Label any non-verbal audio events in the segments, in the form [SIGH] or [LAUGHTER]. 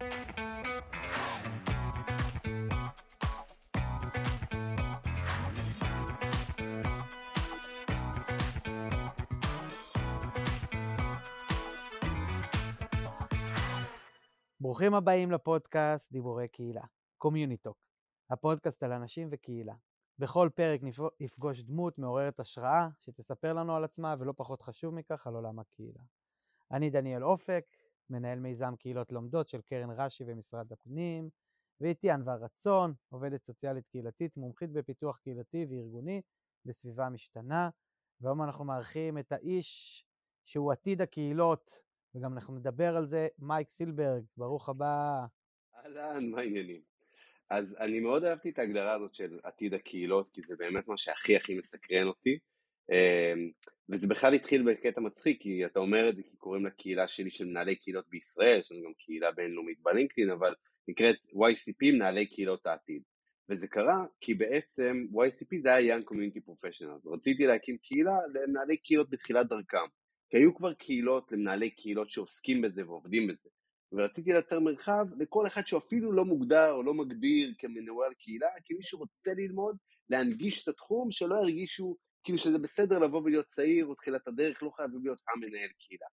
ברוכים הבאים לפודקאסט דיבורי קהילה, קומיוניטוק, הפודקאסט על אנשים וקהילה. בכל פרק נפגוש דמות מעוררת השראה שתספר לנו על עצמה ולא פחות חשוב מכך על עולם הקהילה. אני דניאל אופק, מנהל מיזם קהילות לומדות של קרן רש"י ומשרד הפנים, ואיתי ענווה רצון, עובדת סוציאלית קהילתית, מומחית בפיתוח קהילתי וארגוני בסביבה משתנה, והיום אנחנו מארחים את האיש שהוא עתיד הקהילות, וגם אנחנו נדבר על זה, מייק סילברג, ברוך הבא. אהלן, מה העניינים? אז אני מאוד אהבתי את ההגדרה הזאת של עתיד הקהילות, כי זה באמת מה שהכי הכי מסקרן אותי. אמ, וזה בכלל התחיל בקטע מצחיק, כי אתה אומר את זה כי קוראים לקהילה שלי של מנהלי קהילות בישראל, יש לנו גם קהילה בינלאומית בלינקדאין, אבל נקראת YCP, מנהלי קהילות העתיד. וזה קרה כי בעצם YCP זה היה Young Community Professional, רציתי להקים קהילה למנהלי קהילות בתחילת דרכם. כי היו כבר קהילות למנהלי קהילות שעוסקים בזה ועובדים בזה. ורציתי לייצר מרחב לכל אחד שאפילו לא מוגדר או לא מגדיר כמנהל קהילה, כי מי שרוצה ללמוד, להנגיש את התחום, שלא ירגישו כאילו שזה בסדר לבוא ולהיות צעיר או תחילת הדרך, לא חייבים להיות המנהל קהילה.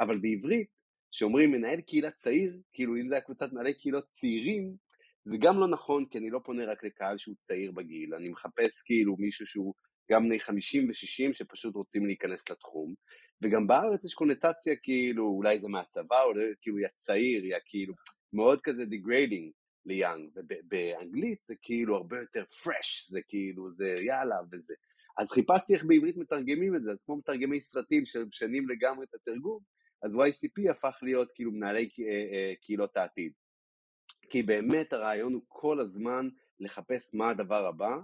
אבל בעברית, כשאומרים מנהל קהילה צעיר, כאילו אם זה הקבוצת מנהלי קהילות צעירים, זה גם לא נכון, כי אני לא פונה רק לקהל שהוא צעיר בגיל, אני מחפש כאילו מישהו שהוא גם בני 50 ו-60 שפשוט רוצים להיכנס לתחום, וגם בארץ יש קונוטציה כאילו, אולי זה מהצבא, או כאילו יא צעיר, יא כאילו, מאוד כזה degrading ליאנג, ובאנגלית זה כאילו הרבה יותר fresh, זה כאילו, זה יאללה וזה. אז חיפשתי איך בעברית מתרגמים את זה, אז כמו מתרגמי סרטים שמשנים לגמרי את התרגום, אז YCP הפך להיות כאילו מנהלי אה, אה, קהילות העתיד. כי באמת הרעיון הוא כל הזמן לחפש מה הדבר הבא,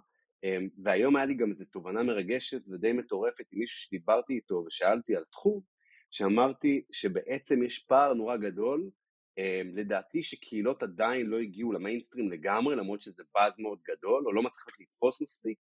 אמ, והיום היה לי גם איזו תובנה מרגשת ודי מטורפת עם מישהו שדיברתי איתו ושאלתי על תחום, שאמרתי שבעצם יש פער נורא גדול, אמ, לדעתי שקהילות עדיין לא הגיעו למיינסטרים לגמרי, למרות שזה באז מאוד גדול, או לא מצליחות לתפוס מספיק,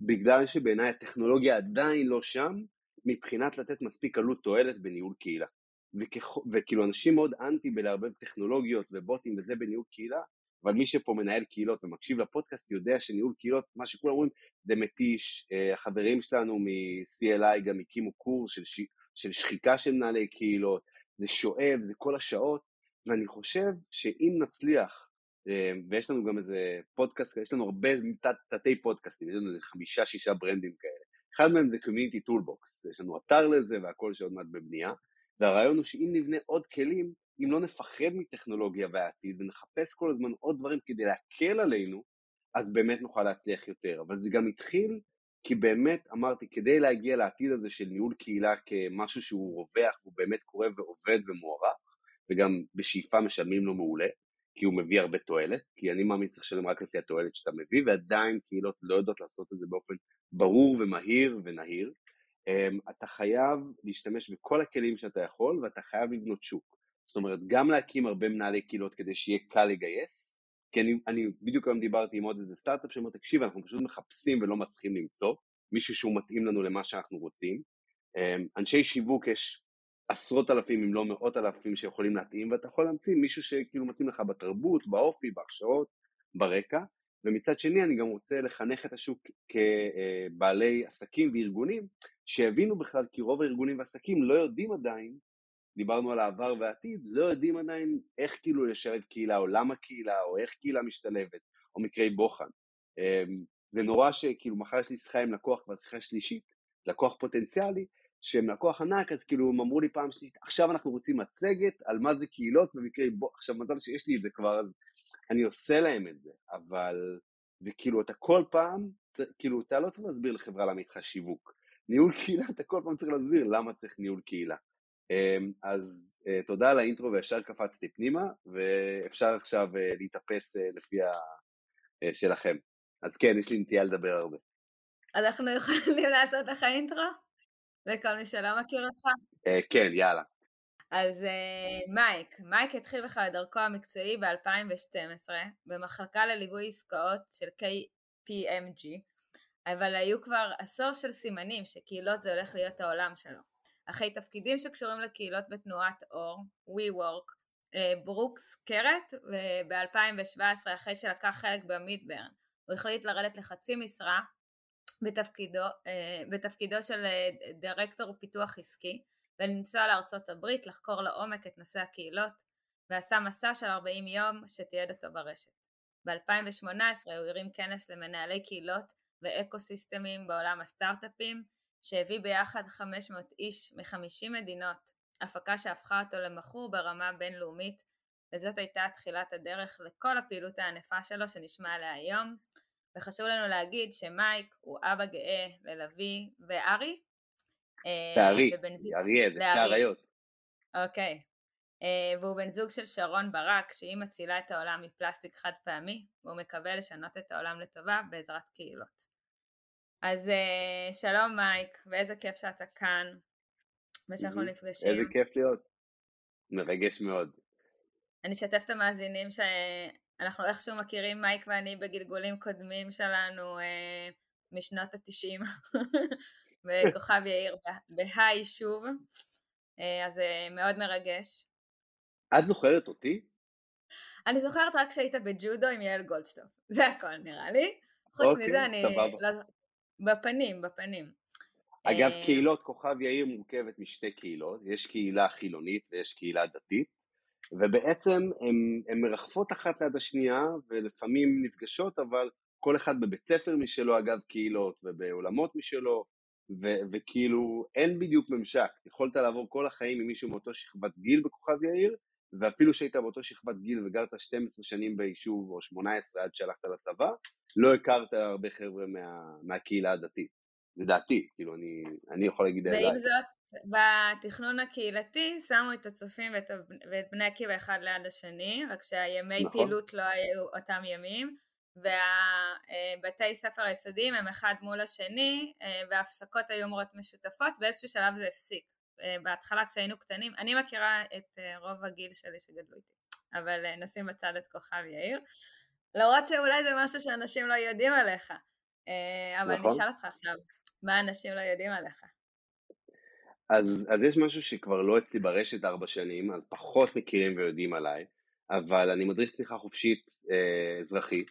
בגלל שבעיניי הטכנולוגיה עדיין לא שם, מבחינת לתת מספיק עלות תועלת בניהול קהילה. וכ... וכאילו אנשים מאוד אנטי בלערבב טכנולוגיות ובוטים וזה בניהול קהילה, אבל מי שפה מנהל קהילות ומקשיב לפודקאסט יודע שניהול קהילות, מה שכולם אומרים, זה מתיש. אה, החברים שלנו מ-CLI גם הקימו קורס של, ש... של שחיקה של מנהלי קהילות, זה שואב, זה כל השעות, ואני חושב שאם נצליח, ויש לנו גם איזה פודקאסט, יש לנו הרבה תת, תתי פודקאסטים, יש לנו איזה חמישה שישה ברנדים כאלה. אחד מהם זה Community Toolbox, יש לנו אתר לזה והכל שעוד מעט בבנייה, והרעיון הוא שאם נבנה עוד כלים, אם לא נפחד מטכנולוגיה והעתיד ונחפש כל הזמן עוד דברים כדי להקל עלינו, אז באמת נוכל להצליח יותר. אבל זה גם התחיל כי באמת אמרתי, כדי להגיע לעתיד הזה של ניהול קהילה כמשהו שהוא רווח, הוא באמת קורה ועובד ומוערך, וגם בשאיפה משלמים לו מעולה, כי הוא מביא הרבה תועלת, כי אני מאמין שצריך לשלם רק לפי התועלת שאתה מביא, ועדיין קהילות לא יודעות לעשות את זה באופן ברור ומהיר ונהיר. אמ, אתה חייב להשתמש בכל הכלים שאתה יכול, ואתה חייב לבנות שוק. זאת אומרת, גם להקים הרבה מנהלי קהילות כדי שיהיה קל לגייס, כי אני, אני בדיוק היום דיברתי עם עוד איזה סטארט-אפ שאומר, תקשיב, אנחנו פשוט מחפשים ולא מצליחים למצוא מישהו שהוא מתאים לנו למה שאנחנו רוצים. אמ, אנשי שיווק יש עשרות אלפים אם לא מאות אלפים שיכולים להתאים, ואתה יכול להמציא מישהו שכאילו מתאים לך בתרבות, באופי, בהכשרות, ברקע, ומצד שני אני גם רוצה לחנך את השוק כבעלי עסקים וארגונים שיבינו בכלל כי רוב הארגונים ועסקים לא יודעים עדיין דיברנו על העבר והעתיד, לא יודעים עדיין איך כאילו לשלב קהילה, או למה קהילה, או איך קהילה משתלבת, או מקרי בוחן. אמ, זה נורא שכאילו מחר יש לי שיחה עם לקוח כבר שיחה שלישית, לקוח פוטנציאלי, שהם לקוח ענק, אז כאילו הם אמרו לי פעם שלישית, עכשיו אנחנו רוצים מצגת על מה זה קהילות במקרי בוחן, עכשיו מזל שיש לי את זה כבר, אז אני עושה להם את זה, אבל זה כאילו אתה כל פעם, כאילו אתה לא צריך להסביר לחברה למה איתך שיווק. ניהול [LAUGHS] קהילה אתה כל פעם צריך להסביר למה צריך ניהול קהילה. אמ, אז אה, תודה על האינטרו וישר קפצתי פנימה, ואפשר עכשיו אה, להתאפס אה, לפי ה... שלכם. אז כן, יש לי נטייה לדבר הרבה. אנחנו יכולים [LAUGHS] לעשות לך אינטרו? לכל מי שלא מכיר אותך? כן, יאללה. אז מייק, מייק התחיל בכלל דרכו המקצועי ב-2012 במחלקה לליווי עסקאות של KPMG, אבל היו כבר עשור של סימנים שקהילות זה הולך להיות העולם שלו. אחרי תפקידים שקשורים לקהילות בתנועת אור, WeWork, ברוקס קרת, וב-2017 אחרי שלקח חלק במידברן, הוא החליט לרדת לחצי משרה בתפקידו, בתפקידו של דירקטור פיתוח עסקי ולנסוע לארצות הברית לחקור לעומק את נושא הקהילות ועשה מסע של 40 יום שתיעד אותו ברשת. ב-2018 הוא הרים כנס למנהלי קהילות ואקו סיסטמים בעולם הסטארט-אפים שהביא ביחד 500 איש מ-50 מדינות, הפקה שהפכה אותו למכור ברמה בינלאומית וזאת הייתה תחילת הדרך לכל הפעילות הענפה שלו שנשמע עליה היום וחשוב לנו להגיד שמייק הוא אבא גאה ללוי וארי לארי, אריה, זה שתי אריות. אוקיי. Uh, והוא בן זוג של שרון ברק שהיא מצילה את העולם מפלסטיק חד פעמי והוא מקווה לשנות את העולם לטובה בעזרת קהילות. אז uh, שלום מייק ואיזה כיף שאתה כאן ושאנחנו נפגשים. איזה כיף להיות. מרגש מאוד. אני אשתף את המאזינים שאנחנו איכשהו מכירים מייק ואני בגלגולים קודמים שלנו uh, משנות התשעים [LAUGHS] בכוכב יאיר בהיי שוב אז זה מאוד מרגש. את זוכרת אותי? אני זוכרת רק שהיית בג'ודו עם יעל גולדסטופ, זה הכל נראה לי. חוץ אוקיי, מזה אני... לא... בפנים, בפנים. אגב, אה, קהילות כוכב יאיר מורכבת משתי קהילות, יש קהילה חילונית ויש קהילה דתית, ובעצם הן מרחפות אחת ליד השנייה ולפעמים נפגשות, אבל כל אחד בבית ספר משלו אגב קהילות ובעולמות משלו, ו- וכאילו אין בדיוק ממשק, יכולת לעבור כל החיים עם מישהו מאותו שכבת גיל בכוכב יאיר, ואפילו שהיית באותו שכבת גיל וגרת 12 שנים ביישוב או 18 עד שהלכת לצבא, לא הכרת הרבה חבר'ה מה, מהקהילה הדתית, לדעתי, כאילו אני, אני יכול להגיד. ועם זאת, בתכנון הקהילתי שמו את הצופים ואת, ואת בני עקיבא אחד ליד השני, רק שהימי נכון. פעילות לא היו אותם ימים, והבתי ספר היסודיים הם אחד מול השני אה, וההפסקות היו אמורות משותפות, באיזשהו שלב זה הפסיק. אה, בהתחלה כשהיינו קטנים, אני מכירה את אה, רוב הגיל שלי שגדלו איתי, אבל נשים בצד את כוכב יאיר, למרות שאולי זה משהו שאנשים לא יודעים עליך, אבל נכון. אני אשאל אותך עכשיו, מה אנשים לא יודעים עליך? אז, אז יש משהו שכבר לא אצלי ברשת ארבע שנים, אז פחות מכירים ויודעים עליי, אבל אני מדריך צריכה חופשית אה, אזרחי,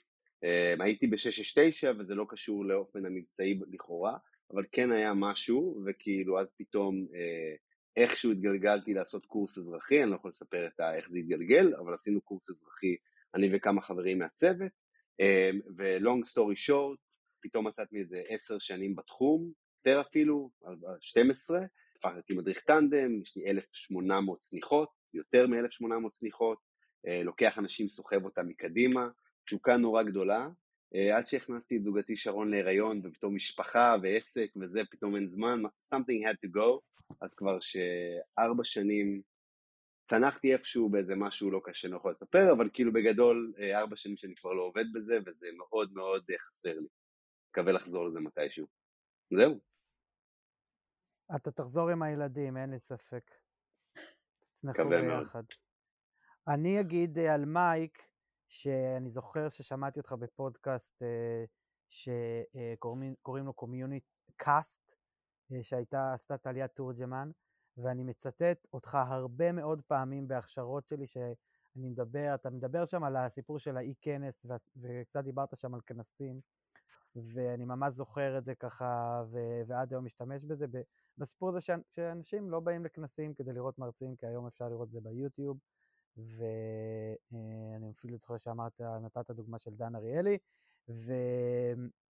אמ, הייתי ב-669 וזה לא קשור לאופן המבצעי לכאורה, אבל כן היה משהו, וכאילו אז פתאום אה, איכשהו התגלגלתי לעשות קורס אזרחי, אני לא יכול לספר את איך זה התגלגל, אבל עשינו קורס אזרחי, אני וכמה חברים מהצוות, אמ, ו-long story short, פתאום מצאתי איזה עשר שנים בתחום, יותר אפילו, 12, הפכתי מדריך טנדם, יש לי 1,800 צניחות, יותר מ-1,800 צניחות, אה, לוקח אנשים, סוחב אותם מקדימה, תשוקה נורא גדולה, אה, עד שהכנסתי את זוגתי שרון להיריון ופתאום משפחה ועסק וזה, פתאום אין זמן, something had to go, אז כבר שארבע שנים צנחתי איפשהו באיזה משהו לא קשה, אני לא יכול לספר, אבל כאילו בגדול אה, ארבע שנים שאני כבר לא עובד בזה וזה מאוד מאוד חסר לי. מקווה לחזור לזה מתישהו. זהו. אתה תחזור עם הילדים, אין לי ספק. תצנחו ביחד. אני אגיד על מייק, שאני זוכר ששמעתי אותך בפודקאסט אה, שקוראים לו קומיוניט קאסט, אה, שהייתה, עשתה טליה תורג'מן, ואני מצטט אותך הרבה מאוד פעמים בהכשרות שלי, שאני מדבר, אתה מדבר שם על הסיפור של האי-כנס, וקצת דיברת שם על כנסים, ואני ממש זוכר את זה ככה, ו- ועד היום משתמש בזה, בסיפור הזה שאנשים לא באים לכנסים כדי לראות מרצים, כי היום אפשר לראות את זה ביוטיוב, ואני אפילו זוכר שאמרת, נתת דוגמה של דן אריאלי, ו...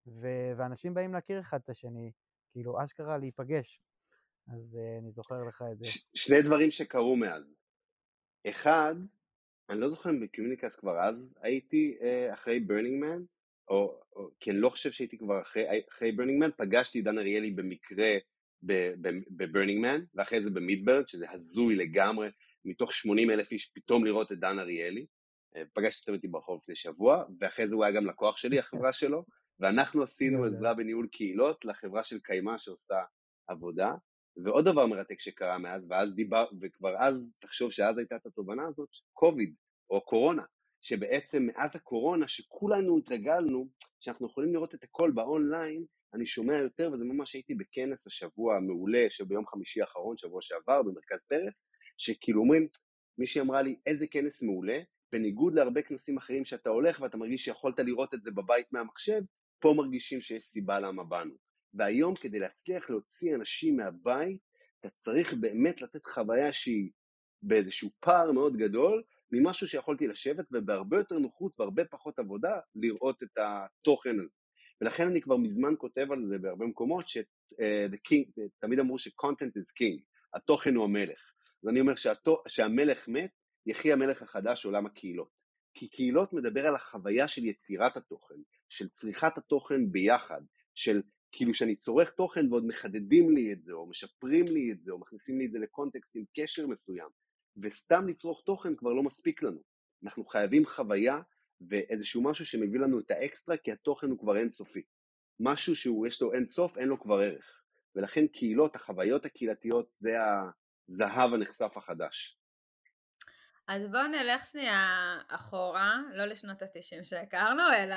ו... ואנשים באים להכיר אחד את השני, כאילו אשכרה להיפגש. אז אה, אני זוכר לך את זה. ש- שני דברים שקרו מאז. אחד, אני לא זוכר אם בקיומניקס כבר אז הייתי אה, אחרי Burning Man, או, או כי אני לא חושב שהייתי כבר אחרי, אחרי Burning Man, פגשתי דן אריאלי במקרה בברנינג מן, ואחרי זה במידברן, שזה הזוי לגמרי, מתוך 80 אלף איש פתאום לראות את דן אריאלי. אה, פגשתי אותו איתי ברחוב לפני שבוע, ואחרי זה הוא היה גם לקוח שלי, החברה שלו, ואנחנו עשינו עזרה בניהול קהילות לחברה של קיימה שעושה עבודה. ועוד דבר מרתק שקרה מאז, ואז דיבר, וכבר אז, תחשוב שאז הייתה את התובנה הזאת, קוביד, או קורונה, שבעצם מאז הקורונה, שכולנו התרגלנו, שאנחנו יכולים לראות את הכל ב אונליין, אני שומע יותר, וזה ממש הייתי בכנס השבוע המעולה, שביום חמישי האחרון, שבוע שעבר, במרכז פרס, שכאילו אומרים, מישהי אמרה לי, איזה כנס מעולה, בניגוד להרבה כנסים אחרים שאתה הולך ואתה מרגיש שיכולת לראות את זה בבית מהמחשב, פה מרגישים שיש סיבה למה באנו. והיום כדי להצליח להוציא אנשים מהבית, אתה צריך באמת לתת חוויה שהיא באיזשהו פער מאוד גדול ממשהו שיכולתי לשבת ובהרבה יותר נוחות והרבה פחות עבודה לראות את התוכן הזה. ולכן אני כבר מזמן כותב על זה בהרבה מקומות, שתמיד אה, אמרו ש-content is king, התוכן הוא המלך. אז אני אומר שהתו, שהמלך מת, יחי המלך החדש עולם הקהילות. כי קהילות מדבר על החוויה של יצירת התוכן, של צריכת התוכן ביחד, של כאילו שאני צורך תוכן ועוד מחדדים לי את זה, או משפרים לי את זה, או מכניסים לי את זה לקונטקסט עם קשר מסוים, וסתם לצרוך תוכן כבר לא מספיק לנו. אנחנו חייבים חוויה ואיזשהו משהו שמביא לנו את האקסטרה, כי התוכן הוא כבר אינסופי. משהו שהוא, יש לו אין סוף, אין לו כבר ערך. ולכן קהילות, החוויות הקהילתיות, זה הזהב הנחשף החדש. אז בואו נלך שנייה אחורה, לא לשנות התשעים שהכרנו, אלא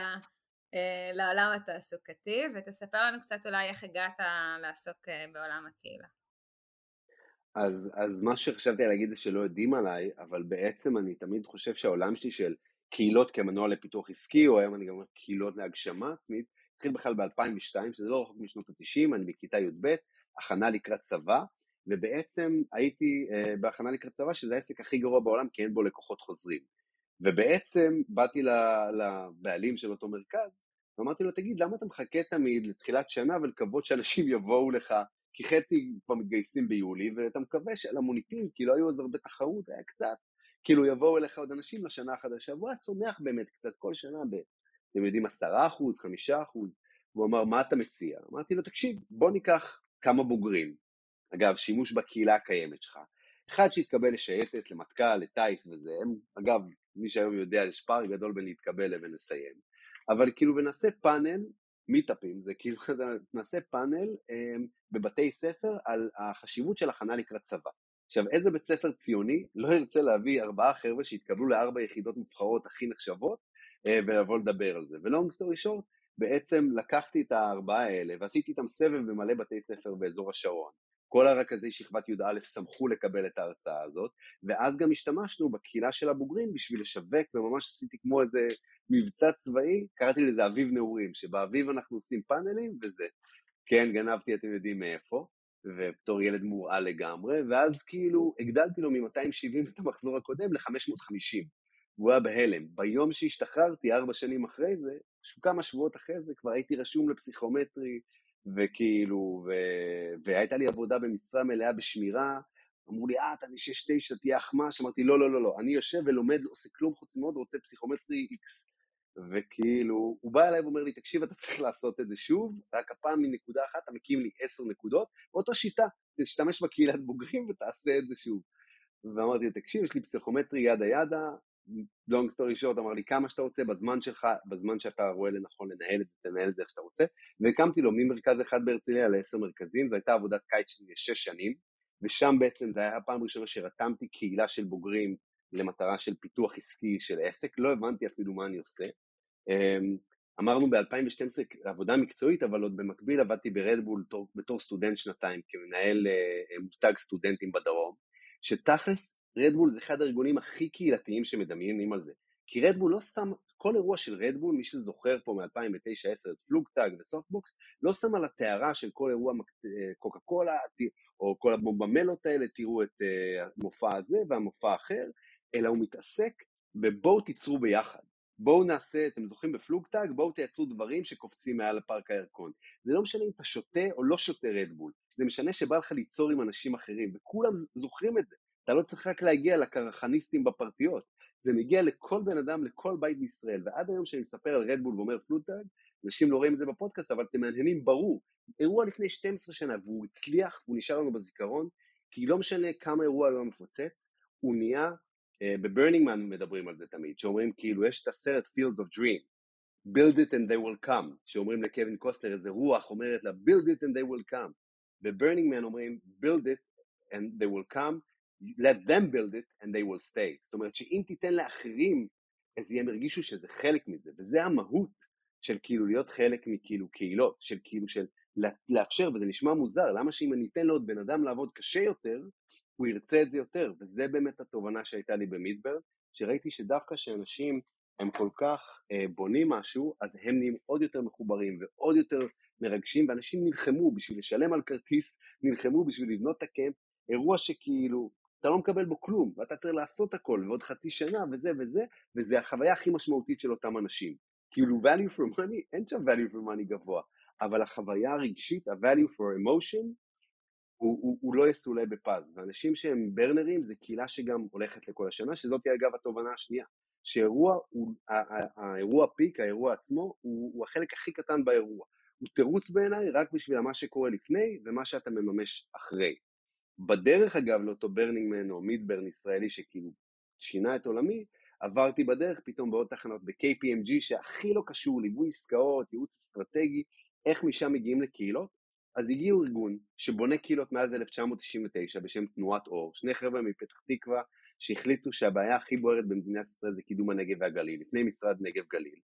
אה, לעולם התעסוקתי, ותספר לנו קצת אולי איך הגעת לעסוק אה, בעולם הקהילה. אז, אז מה שחשבתי להגיד זה שלא יודעים עליי, אבל בעצם אני תמיד חושב שהעולם שלי של קהילות כמנוע לפיתוח עסקי, או היום אני גם אומר קהילות להגשמה עצמית, התחיל בכלל ב-2002, שזה לא רחוק משנות ה-90, אני בכיתה י"ב, הכנה לקראת צבא, ובעצם הייתי uh, בהכנה לקראת צבא, שזה העסק הכי גרוע בעולם, כי אין בו לקוחות חוזרים. ובעצם באתי לבעלים של אותו מרכז, ואמרתי לו, תגיד, למה אתה מחכה תמיד לתחילת שנה ולקוות שאנשים יבואו לך, כי חצי כבר מתגייסים ביולי, ואתה מקווה שעל המוניטין, כי לא היו אז הרבה תחרות, היה קצת, כאילו יבואו אליך עוד אנשים לשנה החדשה, והוא היה צומח באמת קצת כל שנה ב... אתם יודעים, עשרה אחוז, חמישה אחוז, והוא אמר, מה אתה מציע? אמרתי לו, תקשיב, בוא ניקח כמה בוגרים, אגב, שימוש בקהילה הקיימת שלך, אחד שהתקבל לשייטת, למטכ"ל, לטיס וזה, הם, אגב, מי שהיום יודע, יש פער גדול בין להתקבל לבין לסיים, אבל כאילו, ונעשה פאנל, מיטאפים, זה כאילו, נעשה פאנל um, בבתי ספר על החשיבות של הכנה לקראת צבא. עכשיו, איזה בית ספר ציוני לא ירצה להביא ארבעה חבר'ה שהתקבלו לארבע יחידות מובחרות הכי נחשבות אה, ולבוא לדבר על זה. ולונג סטורי שורט, בעצם לקחתי את הארבעה האלה ועשיתי איתם סבב במלא בתי ספר באזור השרון. כל הרכזי שכבת י"א שמחו לקבל את ההרצאה הזאת, ואז גם השתמשנו בקהילה של הבוגרים בשביל לשווק, וממש עשיתי כמו איזה מבצע צבאי, קראתי לזה אביב נעורים, שבאביב אנחנו עושים פאנלים וזה. כן, גנבתי, אתם יודעים מאיפה. ובתור ילד מורעל לגמרי, ואז כאילו הגדלתי לו מ-270 את המחזור הקודם ל-550, והוא היה בהלם. ביום שהשתחררתי, ארבע שנים אחרי זה, כמה שבועות אחרי זה, כבר הייתי רשום לפסיכומטרי, וכאילו, ו... והייתה לי עבודה במשרה מלאה בשמירה, אמרו לי, אה, אתה משש תשע, תהיה אחמ"ש, אמרתי, לא, לא, לא, לא, אני יושב ולומד, עושה כלום חוץ מאוד, רוצה פסיכומטרי איקס. וכאילו, הוא בא אליי ואומר לי, תקשיב, אתה צריך לעשות את זה שוב, רק הפעם מנקודה אחת אתה מקים לי עשר נקודות, באותה שיטה, תשתמש בקהילת בוגרים ותעשה את זה שוב. ואמרתי לו, תקשיב, יש לי פסיכומטרי ידה ידה, long story short, אמר לי, כמה שאתה רוצה, בזמן שלך, בזמן שאתה רואה לנכון לנהל את זה, תנהל את זה איך שאתה רוצה, והקמתי לו ממרכז אחד בהרצליה לעשר מרכזים, זו הייתה עבודת קיץ שלי לשש שנים, ושם בעצם זה היה הפעם הראשונה שרתמתי קהילה של בוגרים למטרה של פיתוח עסקי של עסק, לא הבנתי אפילו מה אני עושה, אמ, אמרנו ב-2012 עבודה מקצועית, אבל עוד במקביל עבדתי ברדבול בתור, בתור סטודנט שנתיים, כמנהל אה, מותג סטודנטים בדרום, שתכלס רדבול זה אחד הארגונים הכי קהילתיים שמדמיינים על זה. כי רדבול לא שם, כל אירוע של רדבול, מי שזוכר פה מ-2009-2010 את פלוגטאג וסופבוקס, לא שם על הטהרה של כל אירוע אה, קוקה קולה, או כל הבומבמלות האלה, תראו את אה, המופע הזה והמופע האחר, אלא הוא מתעסק בבואו תיצרו ביחד. בואו נעשה, אתם זוכרים בפלוגטאג, בואו תייצרו דברים שקופצים מעל פארק הירקון. זה לא משנה אם אתה שותה או לא שותה רדבול, זה משנה שבא לך ליצור עם אנשים אחרים, וכולם זוכרים את זה. אתה לא צריך רק להגיע לקרחניסטים בפרטיות, זה מגיע לכל בן אדם, לכל בית בישראל, ועד היום כשאני מספר על רדבול ואומר פלוגטאג, אנשים לא רואים את זה בפודקאסט, אבל אתם מהנהנים ברור. אירוע לפני 12 שנה, והוא הצליח, והוא נשאר לנו בזיכרון, כי לא משנה כמה אירוע היום מפוצץ, הוא נהיה אה, בברנינגמן מדברים על זה תמיד, שאומרים כאילו יש את הסרט Fields of Dream, build it and they will come, שאומרים לקווין קוסטר איזה רוח אומרת לה build it and they will come, בברנינגמן אומרים build it and they will come, let them build it and they will stay, זאת אומרת שאם תיתן לאחרים אז הם ירגישו שזה חלק מזה, וזה המהות של כאילו להיות חלק מכאילו קהילות, של כאילו של לאפשר, וזה נשמע מוזר, למה שאם אני אתן לעוד בן אדם לעבוד קשה יותר, הוא ירצה את זה יותר, וזה באמת התובנה שהייתה לי במידברן, שראיתי שדווקא שאנשים הם כל כך אה, בונים משהו, אז הם נהיים עוד יותר מחוברים ועוד יותר מרגשים, ואנשים נלחמו בשביל לשלם על כרטיס, נלחמו בשביל לבנות את הקמפ, אירוע שכאילו, אתה לא מקבל בו כלום, ואתה צריך לעשות הכל, ועוד חצי שנה, וזה וזה, וזה החוויה הכי משמעותית של אותם אנשים. כאילו value for money, אין שם value for money גבוה, אבל החוויה הרגשית, ה-value for emotion, הוא, הוא, הוא לא יסולא בפז. ואנשים שהם ברנרים זה קהילה שגם הולכת לכל השנה, שזאת אגב התובנה השנייה. שאירוע, הוא, האירוע פיק, האירוע עצמו, הוא, הוא החלק הכי קטן באירוע. הוא תירוץ בעיניי רק בשביל מה שקורה לפני ומה שאתה מממש אחרי. בדרך אגב לאותו ברנינגמן או מידברן ישראלי שכאילו שינה את עולמי, עברתי בדרך פתאום בעוד תחנות ב-KPMG שהכי לא קשור, ליווי עסקאות, ייעוץ אסטרטגי, איך משם מגיעים לקהילות, אז הגיעו ארגון שבונה קהילות מאז 1999 בשם תנועת אור, שני חבר'ה מפתח תקווה שהחליטו שהבעיה הכי בוערת במדינת ישראל זה קידום הנגב והגליל, לפני משרד נגב גליל.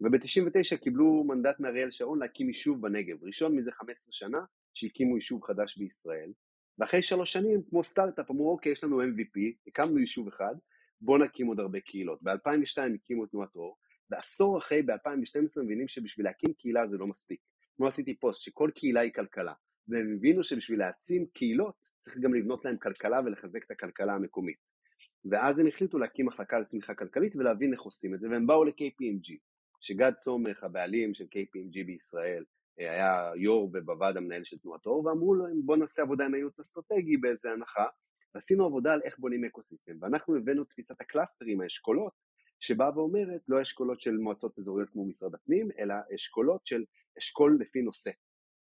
וב-99 קיבלו מנדט מאריאל שרון להקים יישוב בנגב, ראשון מזה 15 שנה שהקימו יישוב חדש בישראל. ואחרי שלוש שנים, כמו סטארט-אפ, אמרו אוקיי, יש לנו MVP, הקמנו יישוב אחד, בואו נקים עוד הרבה קהילות. ב-2002 הקימו את תנועת אור, ועשור אחרי, ב-2012, מבינים שבשביל להקים קהילה זה לא מספיק. כמו עשיתי פוסט, שכל קהילה היא כלכלה, והם הבינו שבשביל להעצים קהילות, צריך גם לבנות להם כלכלה ולחזק את הכלכלה המקומית. ואז הם החליטו להקים מחלקה לצמיחה כלכלית ולהבין איך עושים את זה, והם באו ל-KPMG, שגד סומך, הבעלים של KPMG בישראל, היה יו"ר ובוועד המנהל של תנועת אור, ואמרו להם בוא נעשה עבודה עם הייעוץ אסטרטגי באיזה הנחה, ועשינו עבודה על איך בונים ecosystem, ואנחנו הבאנו תפיסת ה clusterים, האשכולות, שבאה ואומרת לא אשכולות של מועצות אזוריות כמו משרד הפנים, אלא אשכולות של אשכול לפי נושא.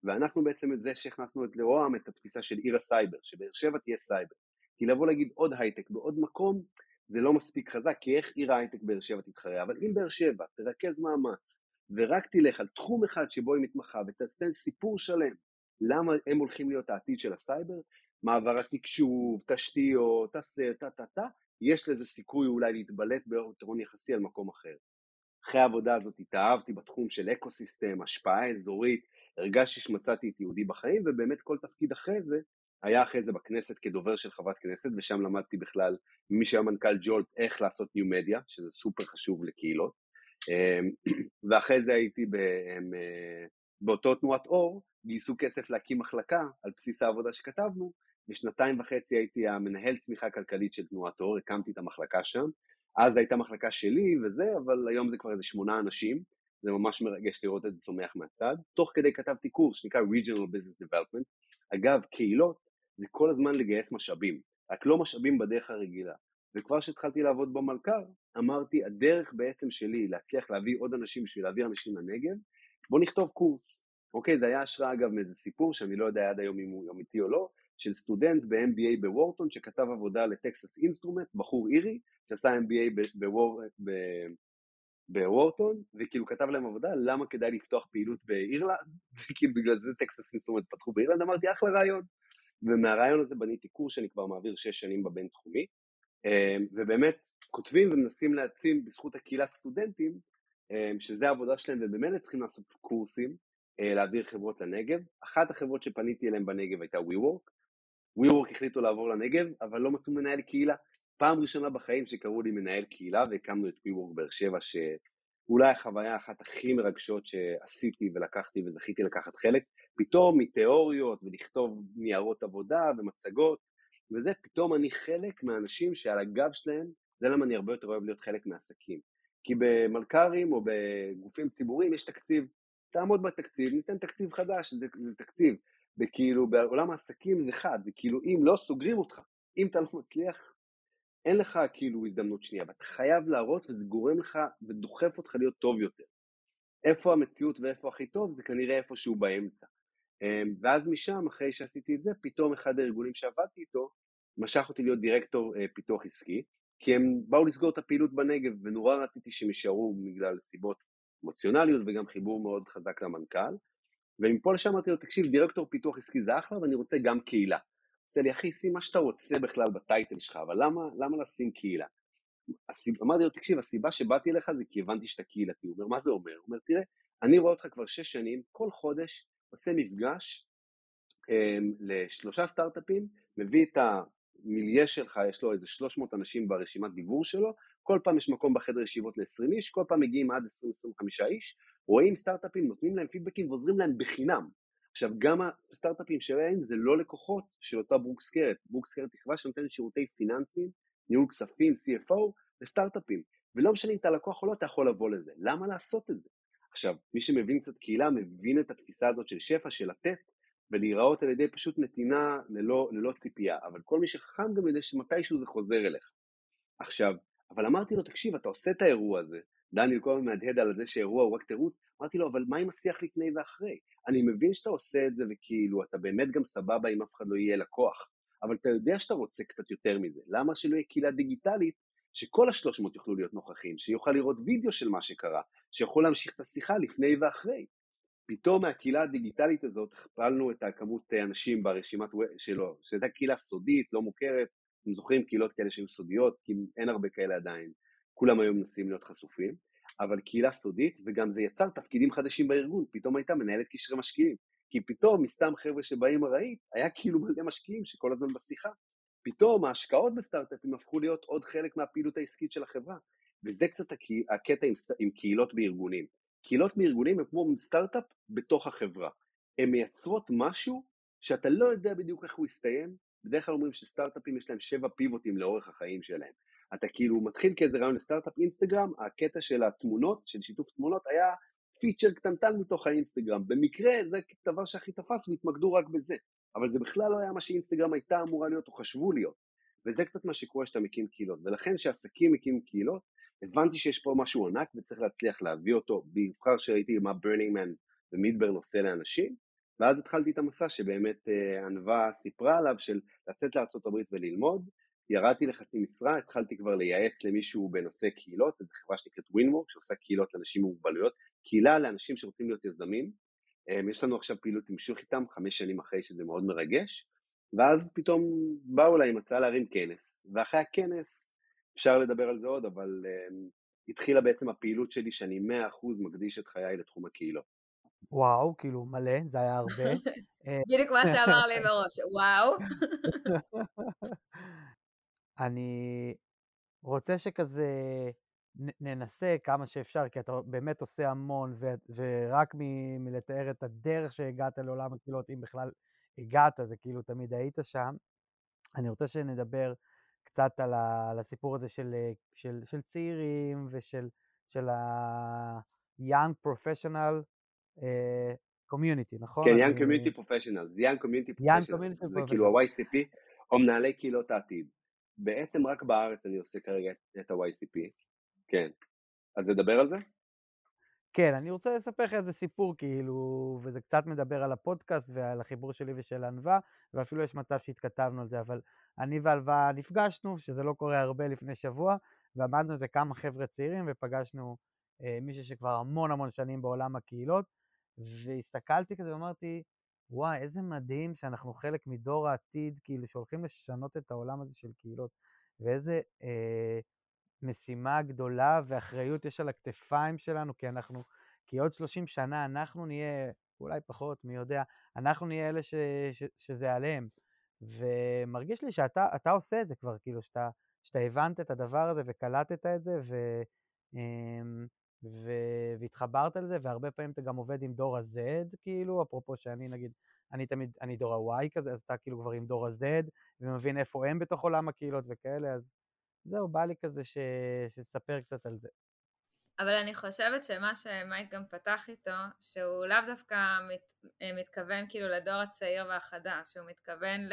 ואנחנו בעצם את זה שהכנסנו את לרוה"מ את התפיסה של עיר הסייבר, שבאר שבע תהיה סייבר. כי לבוא להגיד עוד הייטק בעוד מקום, זה לא מספיק חזק, כי איך עיר ההייטק באר שבע תתחרה, אבל אם באר שבע תרכז מאמץ ורק תלך על תחום אחד שבו היא מתמחה ותעשה סיפור שלם למה הם הולכים להיות העתיד של הסייבר, מעבר התקשוב, תשתיות, תעשה, טה-טה-טה, יש לזה סיכוי אולי להתבלט ביתרון יחסי על מקום אחר. אחרי העבודה הזאת התאהבתי בתחום של ecosystem, השפעה אזורית, הרגשתי שמצאתי את ייעודי בחיים, ובאמת כל תפקיד אחרי זה היה אחרי זה בכנסת כדובר של חברת כנסת, ושם למדתי בכלל ממי שהיה מנכ"ל Jolt איך לעשות new media, שזה סופר חשוב לקהילות. אמ, [CLEARS THROAT] ואחרי זה הייתי אמ, באותו תנועת אור, גייסו כסף להקים מחלקה על בסיס העבודה שכתבנו, ושנתיים וחצי הייתי המנהל צמיחה כלכלית של תנועת אור, הקמתי את המחלקה שם. אז הייתה מחלקה שלי וזה, אבל היום זה כבר איזה שמונה אנשים, זה ממש מרגש לראות את זה צומח מהצד. תוך כדי כתבתי קורס שנקרא Regional Business Development. אגב, קהילות זה כל הזמן לגייס משאבים, רק לא משאבים בדרך הרגילה. וכבר כשהתחלתי לעבוד במלכ"ר, אמרתי, הדרך בעצם שלי להצליח להביא עוד אנשים בשביל להביא אנשים לנגב, בוא נכתוב קורס. אוקיי, זה היה השראה אגב מאיזה סיפור שאני לא יודע עד היום אם הוא אמיתי או לא, של סטודנט ב-MBA בוורטון שכתב עבודה ל Texas Instruments, בחור אירי, שעשה MBA בוורטון, וכאילו כתב להם עבודה למה כדאי לפתוח פעילות באירלנד, [LAUGHS] וכאילו בגלל זה Texas Instruments פתחו באירלנד, אמרתי אחלה רעיון. ומהרעיון הזה בניתי קורס שאני כבר מעביר שש שנים בבינתחומי, ובאמת כותבים ומנסים להעצים בזכות הקהילת סטודנטים, אמ, שזה העבודה שלהם ובמילא צריכים לעשות קורסים, אה, להעביר חברות לנגב. אחת החברות שפניתי אליהן בנגב הייתה WeWork. WeWork החליטו לעבור לנגב, אבל לא מצאו מנהל קהילה. פעם ראשונה בחיים שקראו לי מנהל קהילה והקמנו את WeWork באר שבע, שאולי החוויה האחת הכי מרגשות שעשיתי ולקחתי וזכיתי לקחת חלק. פתאום מתיאוריות ולכתוב ניירות עבודה ומצגות וזה, פתאום אני חלק מהאנשים שעל הגב שלהם, זה למה אני הרבה יותר אוהב להיות חלק מעסקים. כי במלכ"רים או בגופים ציבוריים יש תקציב, תעמוד בתקציב, ניתן תקציב חדש, זה, זה תקציב. וכאילו בעולם העסקים זה חד, וכאילו אם לא סוגרים אותך, אם אתה לא מצליח, אין לך כאילו הזדמנות שנייה, ואתה חייב להראות וזה גורם לך ודוחף אותך להיות טוב יותר. איפה המציאות ואיפה הכי טוב זה כנראה איפשהו באמצע. אמ, ואז משם, אחרי שעשיתי את זה, פתאום אחד הארגונים שעבדתי איתו, משך אותי להיות דירקטור אה, פיתוח עסקי, כי הם באו לסגור את הפעילות בנגב, ונורא רציתי שהם יישארו בגלל סיבות אמוציונליות וגם חיבור מאוד חזק למנכ"ל. ומפה לשם אמרתי לו, תקשיב, דירקטור פיתוח עסקי זה אחלה, ואני רוצה גם קהילה. עושה לי, אחי, שים מה שאתה רוצה בכלל בטייטל שלך, אבל למה, למה לשים קהילה? הסיב... אמרתי לו, תקשיב, הסיבה שבאתי אליך זה כי הבנתי שאתה קהילתי. הוא אומר, מה זה אומר? הוא אומר, תראה, אני רואה אותך כבר שש שנים, כל חודש עושה מפגש um, לשלושה סטארט-אפים, מביא את המיליה שלך, יש לו איזה 300 אנשים ברשימת דיבור שלו, כל פעם יש מקום בחדר ישיבות ל-20 איש, כל פעם מגיעים עד 20-25 איש, רואים סטארט-אפים, נותנים להם פידבקים ועוזרים להם בחינם. עכשיו, גם הסטארט-אפים שלהם זה לא לקוחות של אותה ברוקסקרת. ברוקסקרת היא חברה שנותנת שירותי פיננסים, ניהול כספים, CFO, לסטארט-אפים. ולא משנה אם אתה לקוח או לא, אתה יכול לבוא לזה. למה לעשות את זה? עכשיו, מי שמבין קצת קהילה מבין את התפיסה הזאת של שפע, של לתת, ולהיראות על ידי פשוט נתינה ללא, ללא ציפייה. אבל כל מי שחכם גם יודע שמתישהו זה חוזר אליך. עכשיו, אבל אמרתי לו, תקשיב, אתה עושה את האירוע הזה, דניאל כל הזמן מהדהד על זה שאירוע הוא רק תירוץ, אמרתי לו, אבל מה עם השיח לפני ואחרי? אני מבין שאתה עושה את זה וכאילו, אתה באמת גם סבבה אם אף אחד לא יהיה לקוח, אבל אתה יודע שאתה רוצה קצת יותר מזה, למה שלא יהיה קהילה דיגיטלית שכל השלוש מאות יוכלו להיות נוכחים, שיוכל לראות וידאו של מה שקרה, שיכול להמשיך את השיחה לפני ואחרי. פתאום מהקהילה הדיגיטלית הזאת הכפלנו את הכמות אנשים ברשימת שלו, שהייתה קהילה סודית, לא מוכרת, אתם זוכרים קהילות כאלה שהיו סודיות, כי אין הרבה כאלה עדיין, כולם היום מנסים להיות חשופים, אבל קהילה סודית, וגם זה יצר תפקידים חדשים בארגון, פתאום הייתה מנהלת קשרי משקיעים, כי פתאום מסתם חבר'ה שבאים ארעית, היה כאילו מלא משקיעים שכל הזמן בשיחה. פתאום ההשקעות בסטארט-אפים הפכו להיות עוד חלק מהפעילות העסקית של החברה, וזה קצת הקטע עם, עם קהילות בארגונים. קהילות מארגונים הם כמו סטארט-אפ בתוך החברה. הן מייצרות משהו שאתה לא יודע בדיוק איך הוא יסתיים, בדרך כלל אומרים שסטארט-אפים יש להם שבע פיבוטים לאורך החיים שלהם. אתה כאילו מתחיל כאיזה רעיון לסטארט-אפ אינסטגרם, הקטע של התמונות, של שיתוף תמונות, היה פיצ'ר קטנטן מתוך האינסטגרם. במקרה זה הדבר שהכי תפס והתמקדו רק בזה. אבל זה בכלל לא היה מה שאינסטגרם הייתה אמורה להיות או חשבו להיות. וזה קצת מה שקורה שאתה מקים קהילות. ולכן כשעסקים מקימים קהילות, הבנתי שיש פה משהו ענק וצריך להצליח להביא אותו, בעיקר שראיתי מה ברנינג מן ומידברן עושה לאנשים, ואז התחלתי את המסע שבאמת אה, ענווה סיפרה עליו של לצאת לארה"ב וללמוד, ירדתי לחצי משרה, התחלתי כבר לייעץ למישהו בנושא קהילות, זו חברה שנקראת ווינמורק שעושה קהילות לאנשים עם מוגבלויות, קהילה לאנשים שרוצים להיות יזמים, אה, יש לנו עכשיו פעילות המשוך איתם, חמש שנים אחרי שזה מאוד מרגש, ואז פתאום באו אליי עם הצעה להרים כנס, ואחרי הכנס אפשר לדבר על זה עוד, אבל um, התחילה בעצם הפעילות שלי שאני מאה אחוז מקדיש את חיי לתחום הקהילות. וואו, כאילו מלא, זה היה הרבה. [LAUGHS] אה, בדיוק מה שאמר לי [LAUGHS] מראש, וואו. אני רוצה שכזה ננסה כמה שאפשר, כי אתה באמת עושה המון, ו- ורק מ- מלתאר את הדרך שהגעת לעולם הקהילות, אם בכלל הגעת, זה כאילו תמיד היית שם. אני רוצה שנדבר קצת על, ה- על הסיפור הזה של, של, של צעירים ושל של ה-young professional uh, community, נכון? כן, young community professional, young community professional, זה כאילו ה-YCP, או מנהלי קהילות העתיד. בעצם רק בארץ אני עושה כרגע את ה-YCP, כן. אז נדבר על זה? כן, אני רוצה לספר לך איזה סיפור, כאילו, וזה קצת מדבר על הפודקאסט ועל החיבור שלי ושל ענווה, ואפילו יש מצב שהתכתבנו על זה, אבל אני ועלווה נפגשנו, שזה לא קורה הרבה לפני שבוע, ועמדנו איזה כמה חבר'ה צעירים, ופגשנו אה, מישהו שכבר המון המון שנים בעולם הקהילות, והסתכלתי כזה ואמרתי, וואי, איזה מדהים שאנחנו חלק מדור העתיד, כאילו, שהולכים לשנות את העולם הזה של קהילות, ואיזה אה, משימה גדולה ואחריות יש על הכתפיים שלנו, כי אנחנו, כי עוד 30 שנה אנחנו נהיה, אולי פחות, מי יודע, אנחנו נהיה אלה ש, ש, שזה עליהם. ומרגיש לי שאתה עושה את זה כבר, כאילו, שאתה, שאתה הבנת את הדבר הזה וקלטת את זה, ו, אמ, ו, והתחברת לזה, והרבה פעמים אתה גם עובד עם דור ה-Z, כאילו, אפרופו שאני נגיד, אני תמיד, אני דור ה-Y כזה, אז אתה כאילו כבר עם דור ה-Z, ומבין איפה הם בתוך עולם הקהילות וכאלה, אז זהו, בא לי כזה ש... שתספר קצת על זה. אבל אני חושבת שמה שמייק גם פתח איתו, שהוא לאו דווקא מת, אה, מתכוון כאילו לדור הצעיר והחדש, הוא מתכוון ל...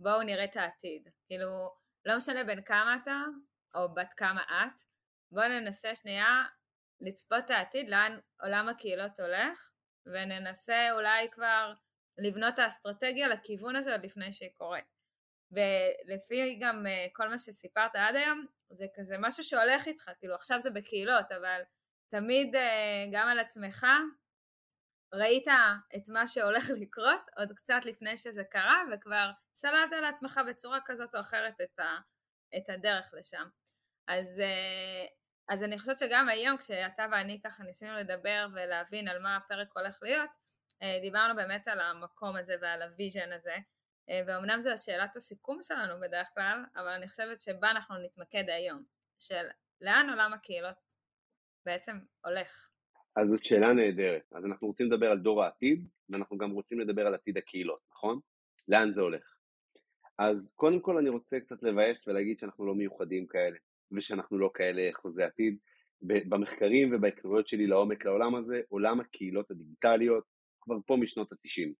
בואו נראה את העתיד. כאילו, לא משנה בין כמה אתה, או בת כמה את, בואו ננסה שנייה לצפות את העתיד, לאן עולם הקהילות הולך, וננסה אולי כבר לבנות את האסטרטגיה לכיוון הזה עוד לפני שהיא קורית. ולפי גם אה, כל מה שסיפרת עד היום, זה כזה משהו שהולך איתך, כאילו עכשיו זה בקהילות, אבל תמיד אה, גם על עצמך ראית את מה שהולך [LAUGHS] לקרות עוד קצת לפני שזה קרה, וכבר סללת לעצמך בצורה כזאת או אחרת את, ה, את הדרך לשם. אז, אה, אז אני חושבת שגם היום כשאתה ואני ככה ניסינו לדבר ולהבין על מה הפרק הולך להיות, דיברנו באמת על המקום הזה ועל ה vision הזה, ואומנם זו שאלת הסיכום שלנו בדרך כלל, אבל אני חושבת שבה אנחנו נתמקד היום, של לאן עולם הקהילות בעצם הולך. אז זאת שאלה נהדרת. אז אנחנו רוצים לדבר על דור העתיד, ואנחנו גם רוצים לדבר על עתיד הקהילות, נכון? לאן זה הולך? אז קודם כל אני רוצה קצת לבאס ולהגיד שאנחנו לא מיוחדים כאלה, ושאנחנו לא כאלה חוזי עתיד. במחקרים ובהיכרויות שלי לעומק לעולם הזה, עולם הקהילות הדיגיטליות כבר פה משנות ה-90.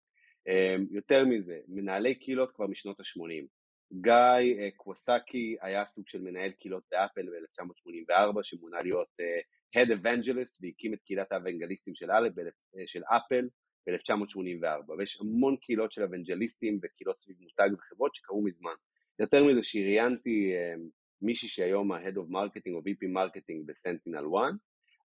אמ, יותר מזה, מנהלי קהילות כבר משנות ה-80. גיא אה, קווסקי היה סוג של מנהל קהילות באפל ב-1984, שמונה להיות uh, Head Evangelist והקים את קהילת האוונגליסטים של, אה, של אפל ב-1984, ויש המון קהילות של אוונגליסטים וקהילות סביב מותג וחברות שקרו מזמן. יותר מזה שראיינתי מישהי שהיום ה-Head of Marketing או VP Marketing בסנטינל 1,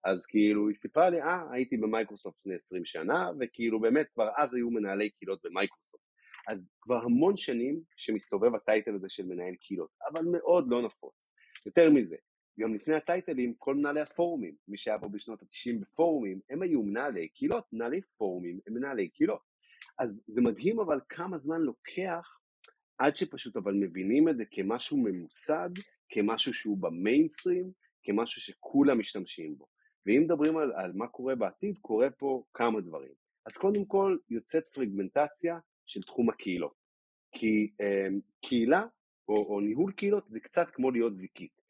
אז כאילו היא סיפרה לי, אה, הייתי במייקרוסופט לפני 20 שנה, וכאילו באמת כבר אז היו מנהלי קהילות במייקרוסופט. אז כבר המון שנים שמסתובב הטייטל הזה של מנהל קהילות, אבל מאוד לא נפוץ. יותר מזה, גם לפני הטייטלים, כל מנהלי הפורומים, מי שהיה פה בשנות ה-90 בפורומים, הם היו מנהלי קהילות, מנהלי פורומים הם מנהלי קהילות. אז זה מדהים אבל כמה זמן לוקח עד שפשוט אבל מבינים את זה כמשהו ממוסד, כמשהו שהוא במיינסטרים, כמשהו שכולם משתמשים בו. ואם מדברים על, על מה קורה בעתיד, קורה פה כמה דברים. אז קודם כל יוצאת פרגמנטציה של תחום הקהילות. כי אה, קהילה או, או ניהול קהילות זה קצת כמו להיות זיקית.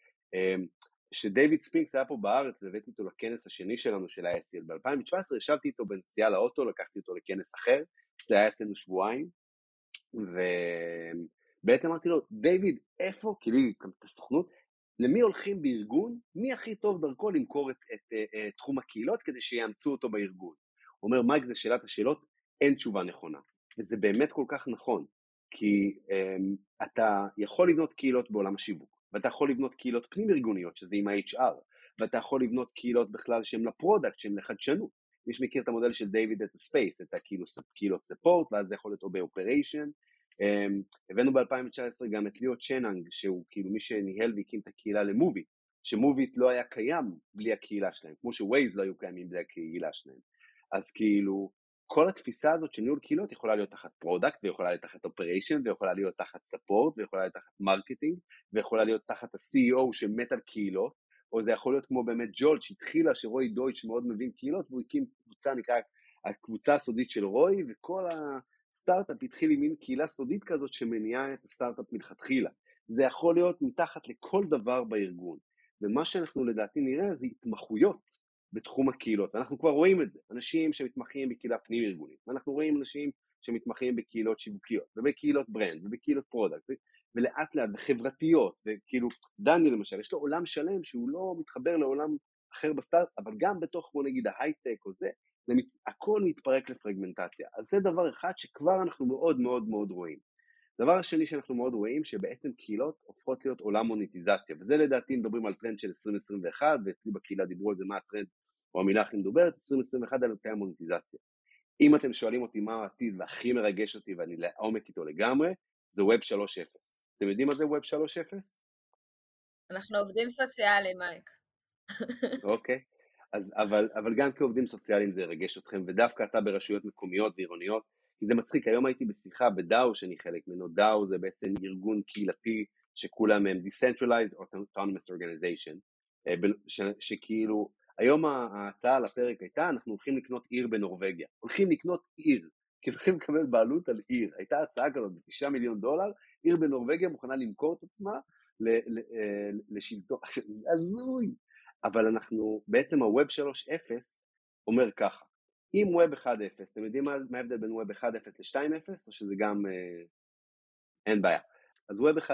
כשדייוויד אה, ספינקס היה פה בארץ והבאתי אותו לכנס השני שלנו של ה-SEL ב-2017, ישבתי איתו בנסיעה לאוטו, לקחתי אותו לכנס אחר, זה היה אצלנו שבועיים, ובעצם אמרתי לו, דיוויד, איפה, כאילו, את הסוכנות, למי הולכים בארגון, מי הכי טוב דרכו למכור את, את, את, אה, את תחום הקהילות כדי שיאמצו אותו בארגון. אומר, מייק זה שאלת השאלות, אין תשובה נכונה. וזה באמת כל כך נכון, כי um, אתה יכול לבנות קהילות בעולם השיווק, ואתה יכול לבנות קהילות פנים ארגוניות, שזה עם ה-HR, ואתה יכול לבנות קהילות בכלל שהן ל product, שהן לחדשנות. מי שמכיר את המודל של דיוויד את ה SPACES, את הקהילות support, ואז זה יכול להיות או ב operation, הבאנו ב-2019 גם את ליאו צ'נאנג, שהוא כאילו מי שניהל והקים את הקהילה למוביט, שמוביט לא היה קיים בלי הקהילה שלהם, כמו ש Waze לא היו קיימים בלי הקהילה שלהם. אז כאילו, כל התפיסה הזאת של ניהול קהילות יכולה להיות תחת product, ויכולה להיות תחת operation, ויכולה להיות תחת support, ויכולה להיות תחת marketing, ויכולה להיות תחת ה-CEO שמת על קהילות, או זה יכול להיות כמו באמת Jolt שהתחילה, שרוי דויטש מאוד מבין קהילות, והוא הקים קבוצה, נקרא הקבוצה הסודית של רוי, וכל. סטארט-אפ התחיל עם מין קהילה סודית כזאת שמניעה את הסטארט-אפ מלכתחילה. זה יכול להיות מתחת לכל דבר בארגון. ומה שאנחנו לדעתי נראה זה התמחויות בתחום הקהילות, ואנחנו כבר רואים את זה, אנשים שמתמחים בקהילה פנים ארגונית, ואנחנו רואים אנשים שמתמחים בקהילות שיווקיות, ובקהילות brand, ובקהילות product, ולאט לאט בחברתיות, וכאילו, דני למשל, יש לו עולם שלם שהוא לא מתחבר לעולם אחר בסטארט, אבל גם בתוך בוא נגיד ההייטק או זה, זה מת, הכל מתפרק לפרגמנטציה. אז זה דבר אחד שכבר אנחנו מאוד מאוד מאוד רואים. דבר השני שאנחנו מאוד רואים, שבעצם קהילות הופכות להיות עולם מוניטיזציה, וזה לדעתי מדברים על טרנד של 2021, ואצלי בקהילה דיברו על זה מה הטרנד או המילה הכי מדוברת, 2021 על ערכי המוניטיזציה. אם אתם שואלים אותי מה העתיד והכי מרגש אותי ואני לעומק איתו לגמרי, זה Web 3.0. אתם יודעים מה זה Web 3.0? אנחנו עובדים סוציאליים, מייק. אוקיי. אז, אבל, אבל גם כעובדים סוציאליים זה ירגש אתכם, ודווקא אתה ברשויות מקומיות ועירוניות, כי זה מצחיק, היום הייתי בשיחה בדאו שאני חלק ממנו, דאו זה בעצם ארגון קהילתי שכולם הם Decentralized Autonomous Organization, אה, ש, שכאילו, היום ההצעה על הפרק הייתה, אנחנו הולכים לקנות עיר בנורבגיה, הולכים לקנות עיר, כאילו הולכים לקבל בעלות על עיר, הייתה הצעה כזאת בתשעה מיליון דולר, עיר בנורבגיה מוכנה למכור את עצמה אה, לשלטון, [LAUGHS] עכשיו זה הזוי, אבל אנחנו, בעצם ה-Web 3.0 אומר ככה, אם Web 1.0, אתם יודעים מה ההבדל בין Web 1.0 ל-2.0 או שזה גם אה, אין בעיה. אז Web 1.0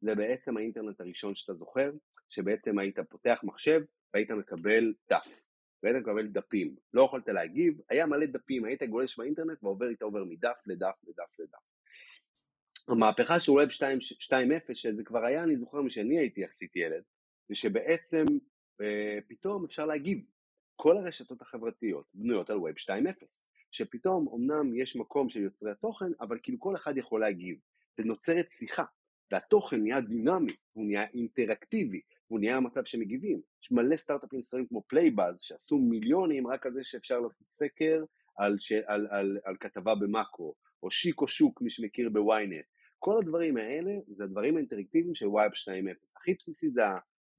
זה בעצם האינטרנט הראשון שאתה זוכר, שבעצם היית פותח מחשב והיית מקבל דף, והיית מקבל דפים, לא יכולת להגיב, היה מלא דפים, היית גולש באינטרנט ועובר איתה עובר מדף לדף לדף לדף. המהפכה של Web 2.0, שזה כבר היה, אני זוכר משאני הייתי יחסית ילד, זה שבעצם ופתאום אפשר להגיב. כל הרשתות החברתיות בנויות על Web 2.0, שפתאום אמנם יש מקום של יוצרי התוכן, אבל כאילו כל אחד יכול להגיב, ונוצרת שיחה, והתוכן נהיה דינמי, והוא נהיה אינטראקטיבי, והוא נהיה מצב שמגיבים. יש מלא סטארט-אפים ישראלים כמו Playbuzz, שעשו מיליונים רק על זה שאפשר לעשות סקר על, ש... על, על, על כתבה במאקו, או שיק או שוק, מי שמכיר בוויינט. כל הדברים האלה זה הדברים האינטראקטיביים של Web 2.0. הכי בסיסי זה,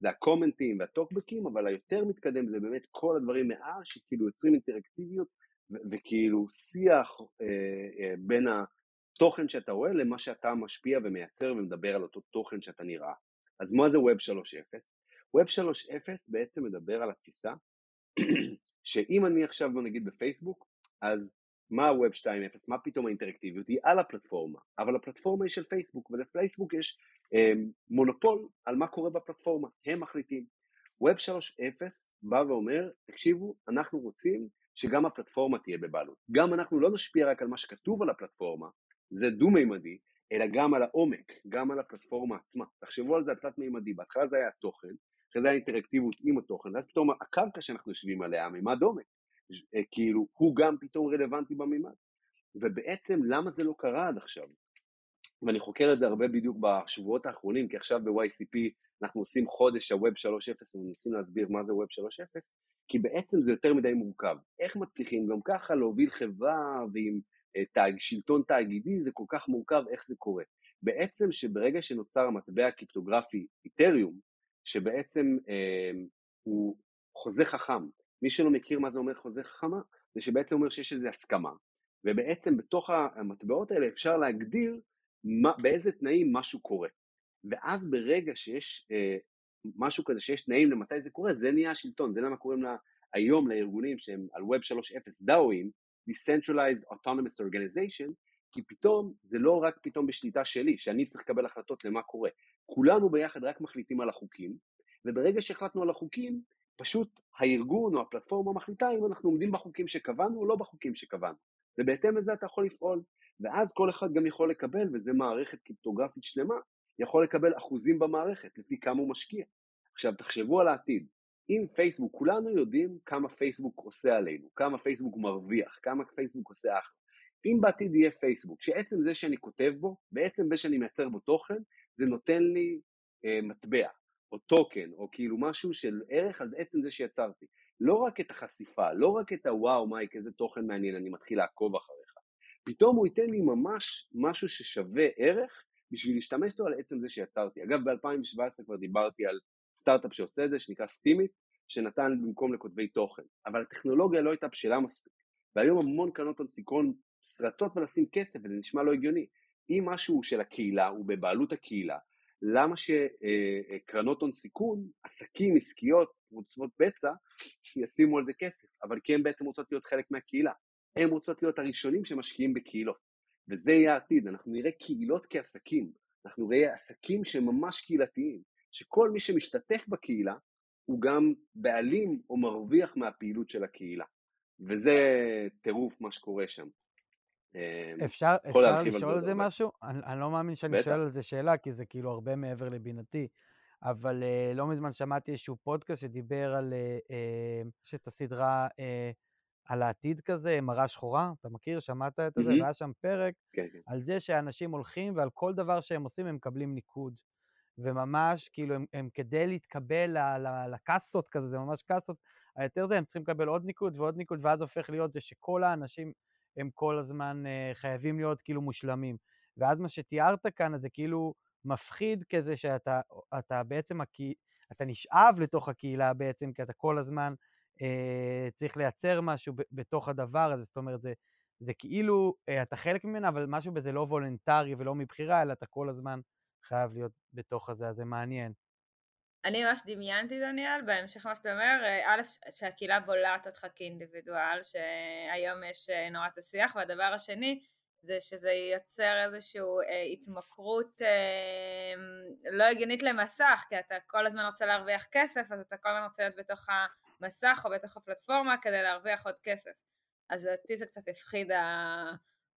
זה הקומנטים והטוקבקים, אבל היותר מתקדם זה באמת כל הדברים מעל שכאילו יוצרים אינטראקטיביות וכאילו שיח אה, אה, בין התוכן שאתה רואה למה שאתה משפיע ומייצר ומדבר על אותו תוכן שאתה נראה. אז מה זה Web 3.0? Web 3.0 בעצם מדבר על התפיסה [CLEARS THROAT] שאם אני עכשיו נגיד בפייסבוק, אז מה ה-Web 2.0, מה פתאום האינטראקטיביות היא על הפלטפורמה, אבל הפלטפורמה היא של פייסבוק, ולפייסבוק יש מונופול על מה קורה בפלטפורמה, הם מחליטים. Web 3.0 בא ואומר, תקשיבו, אנחנו רוצים שגם הפלטפורמה תהיה בבעלות. גם אנחנו לא נשפיע רק על מה שכתוב על הפלטפורמה, זה דו-מימדי, אלא גם על העומק, גם על הפלטפורמה עצמה. תחשבו על זה תלת-מימדי, בהתחלה זה היה תוכן, אחרי זה היה אינטראקטיביות עם התוכן, ואז פתאום הקרקע שאנחנו יושבים עליה, מימד עומק, אה, כאילו הוא גם פתאום רלוונטי במימד. ובעצם למה זה לא קרה עד עכשיו? ואני חוקר את זה הרבה בדיוק בשבועות האחרונים, כי עכשיו ב-YCP אנחנו עושים חודש ה-Web 3.0 ומנסים להסביר מה זה Web 3.0, כי בעצם זה יותר מדי מורכב. איך מצליחים גם ככה להוביל חברה ועם אה, תאג, שלטון תאגידי, זה כל כך מורכב, איך זה קורה. בעצם שברגע שנוצר המטבע הקריפטוגרפי איתריום, שבעצם אה, הוא חוזה חכם, מי שלא מכיר מה זה אומר חוזה חכמה, זה שבעצם אומר שיש איזו הסכמה, ובעצם בתוך המטבעות האלה אפשר להגדיר מה, באיזה תנאים משהו קורה. ואז ברגע שיש אה, משהו כזה, שיש תנאים למתי זה קורה, זה נהיה השלטון, זה למה קוראים לה היום לארגונים שהם על Web 3.0 דאואים, Decentralized Autonomous Organization, כי פתאום זה לא רק פתאום בשליטה שלי, שאני צריך לקבל החלטות למה קורה. כולנו ביחד רק מחליטים על החוקים, וברגע שהחלטנו על החוקים, פשוט הארגון או הפלטפורמה מחליטה אם אנחנו עומדים בחוקים שקבענו או לא בחוקים שקבענו. ובהתאם לזה אתה יכול לפעול. ואז כל אחד גם יכול לקבל, וזה מערכת קריפטוגרפית שלמה, יכול לקבל אחוזים במערכת לפי כמה הוא משקיע. עכשיו תחשבו על העתיד, אם פייסבוק, כולנו יודעים כמה פייסבוק עושה עלינו, כמה פייסבוק מרוויח, כמה פייסבוק עושה אחלה. אם בעתיד יהיה פייסבוק, שעצם זה שאני כותב בו, בעצם זה שאני מייצר בו תוכן, זה נותן לי אה, מטבע, או טוקן, או כאילו משהו של ערך על עצם זה שיצרתי. לא רק את החשיפה, לא רק את הוואו מייק, איזה תוכן מעניין, אני מתחיל לעקוב אחריך. פתאום הוא ייתן לי ממש משהו ששווה ערך בשביל להשתמש בו על עצם זה שיצרתי. אגב, ב-2017 כבר דיברתי על סטארט-אפ שעושה את זה, שנקרא סטימית, שנתן במקום לכותבי תוכן. אבל הטכנולוגיה לא הייתה בשלה מספיק. והיום המון קרנות הון סיכון סרטות ולשים כסף, וזה נשמע לא הגיוני. אם משהו של הקהילה, הוא בבעלות הקהילה, למה שקרנות הון סיכון, עסקים, עסקיות, קבוצות בצע, ישימו על זה כסף? אבל כי הן בעצם רוצות להיות חלק מהקהילה. הן רוצות להיות הראשונים שמשקיעים בקהילות. וזה יהיה העתיד, אנחנו נראה קהילות כעסקים, אנחנו נראה עסקים שהם ממש קהילתיים, שכל מי שמשתתף בקהילה הוא גם בעלים או מרוויח מהפעילות של הקהילה. וזה טירוף מה שקורה שם. אמ, אפשר, אפשר לשאול על זה משהו? אני, אני לא מאמין שאני בטח. שואל על זה שאלה, כי זה כאילו הרבה מעבר לבינתי. אבל uh, לא מזמן שמעתי איזשהו פודקאסט שדיבר על, uh, uh, יש את הסדרה uh, על העתיד כזה, מראה שחורה, אתה מכיר? שמעת את זה? והיה שם פרק כן, כן. על זה שאנשים הולכים ועל כל דבר שהם עושים הם מקבלים ניקוד. וממש, כאילו, הם, הם כדי להתקבל לקסטות כזה, זה ממש קסטות, היותר זה, הם צריכים לקבל עוד ניקוד ועוד ניקוד, ואז הופך להיות זה שכל האנשים הם כל הזמן uh, חייבים להיות כאילו מושלמים. ואז מה שתיארת כאן, זה כאילו מפחיד כזה שאתה אתה בעצם, אתה נשאב לתוך הקהילה בעצם, כי אתה כל הזמן אה, צריך לייצר משהו בתוך הדבר הזה, זאת אומרת, זה, זה כאילו, אה, אתה חלק ממנה, אבל משהו בזה לא וולונטרי ולא מבחירה, אלא אתה כל הזמן חייב להיות בתוך הזה, אז זה מעניין. אני ממש דמיינתי, דניאל, בהמשך מה שאתה אומר, א', שהקהילה בולעת אותך כאינדיבידואל, שהיום יש אה, נורא את השיח, והדבר השני, זה שזה יוצר איזושהי אה, התמכרות אה, לא הגיונית למסך, כי אתה כל הזמן רוצה להרוויח כסף, אז אתה כל הזמן רוצה להיות בתוך המסך או בתוך הפלטפורמה כדי להרוויח עוד כסף. אז אותי זה קצת הפחיד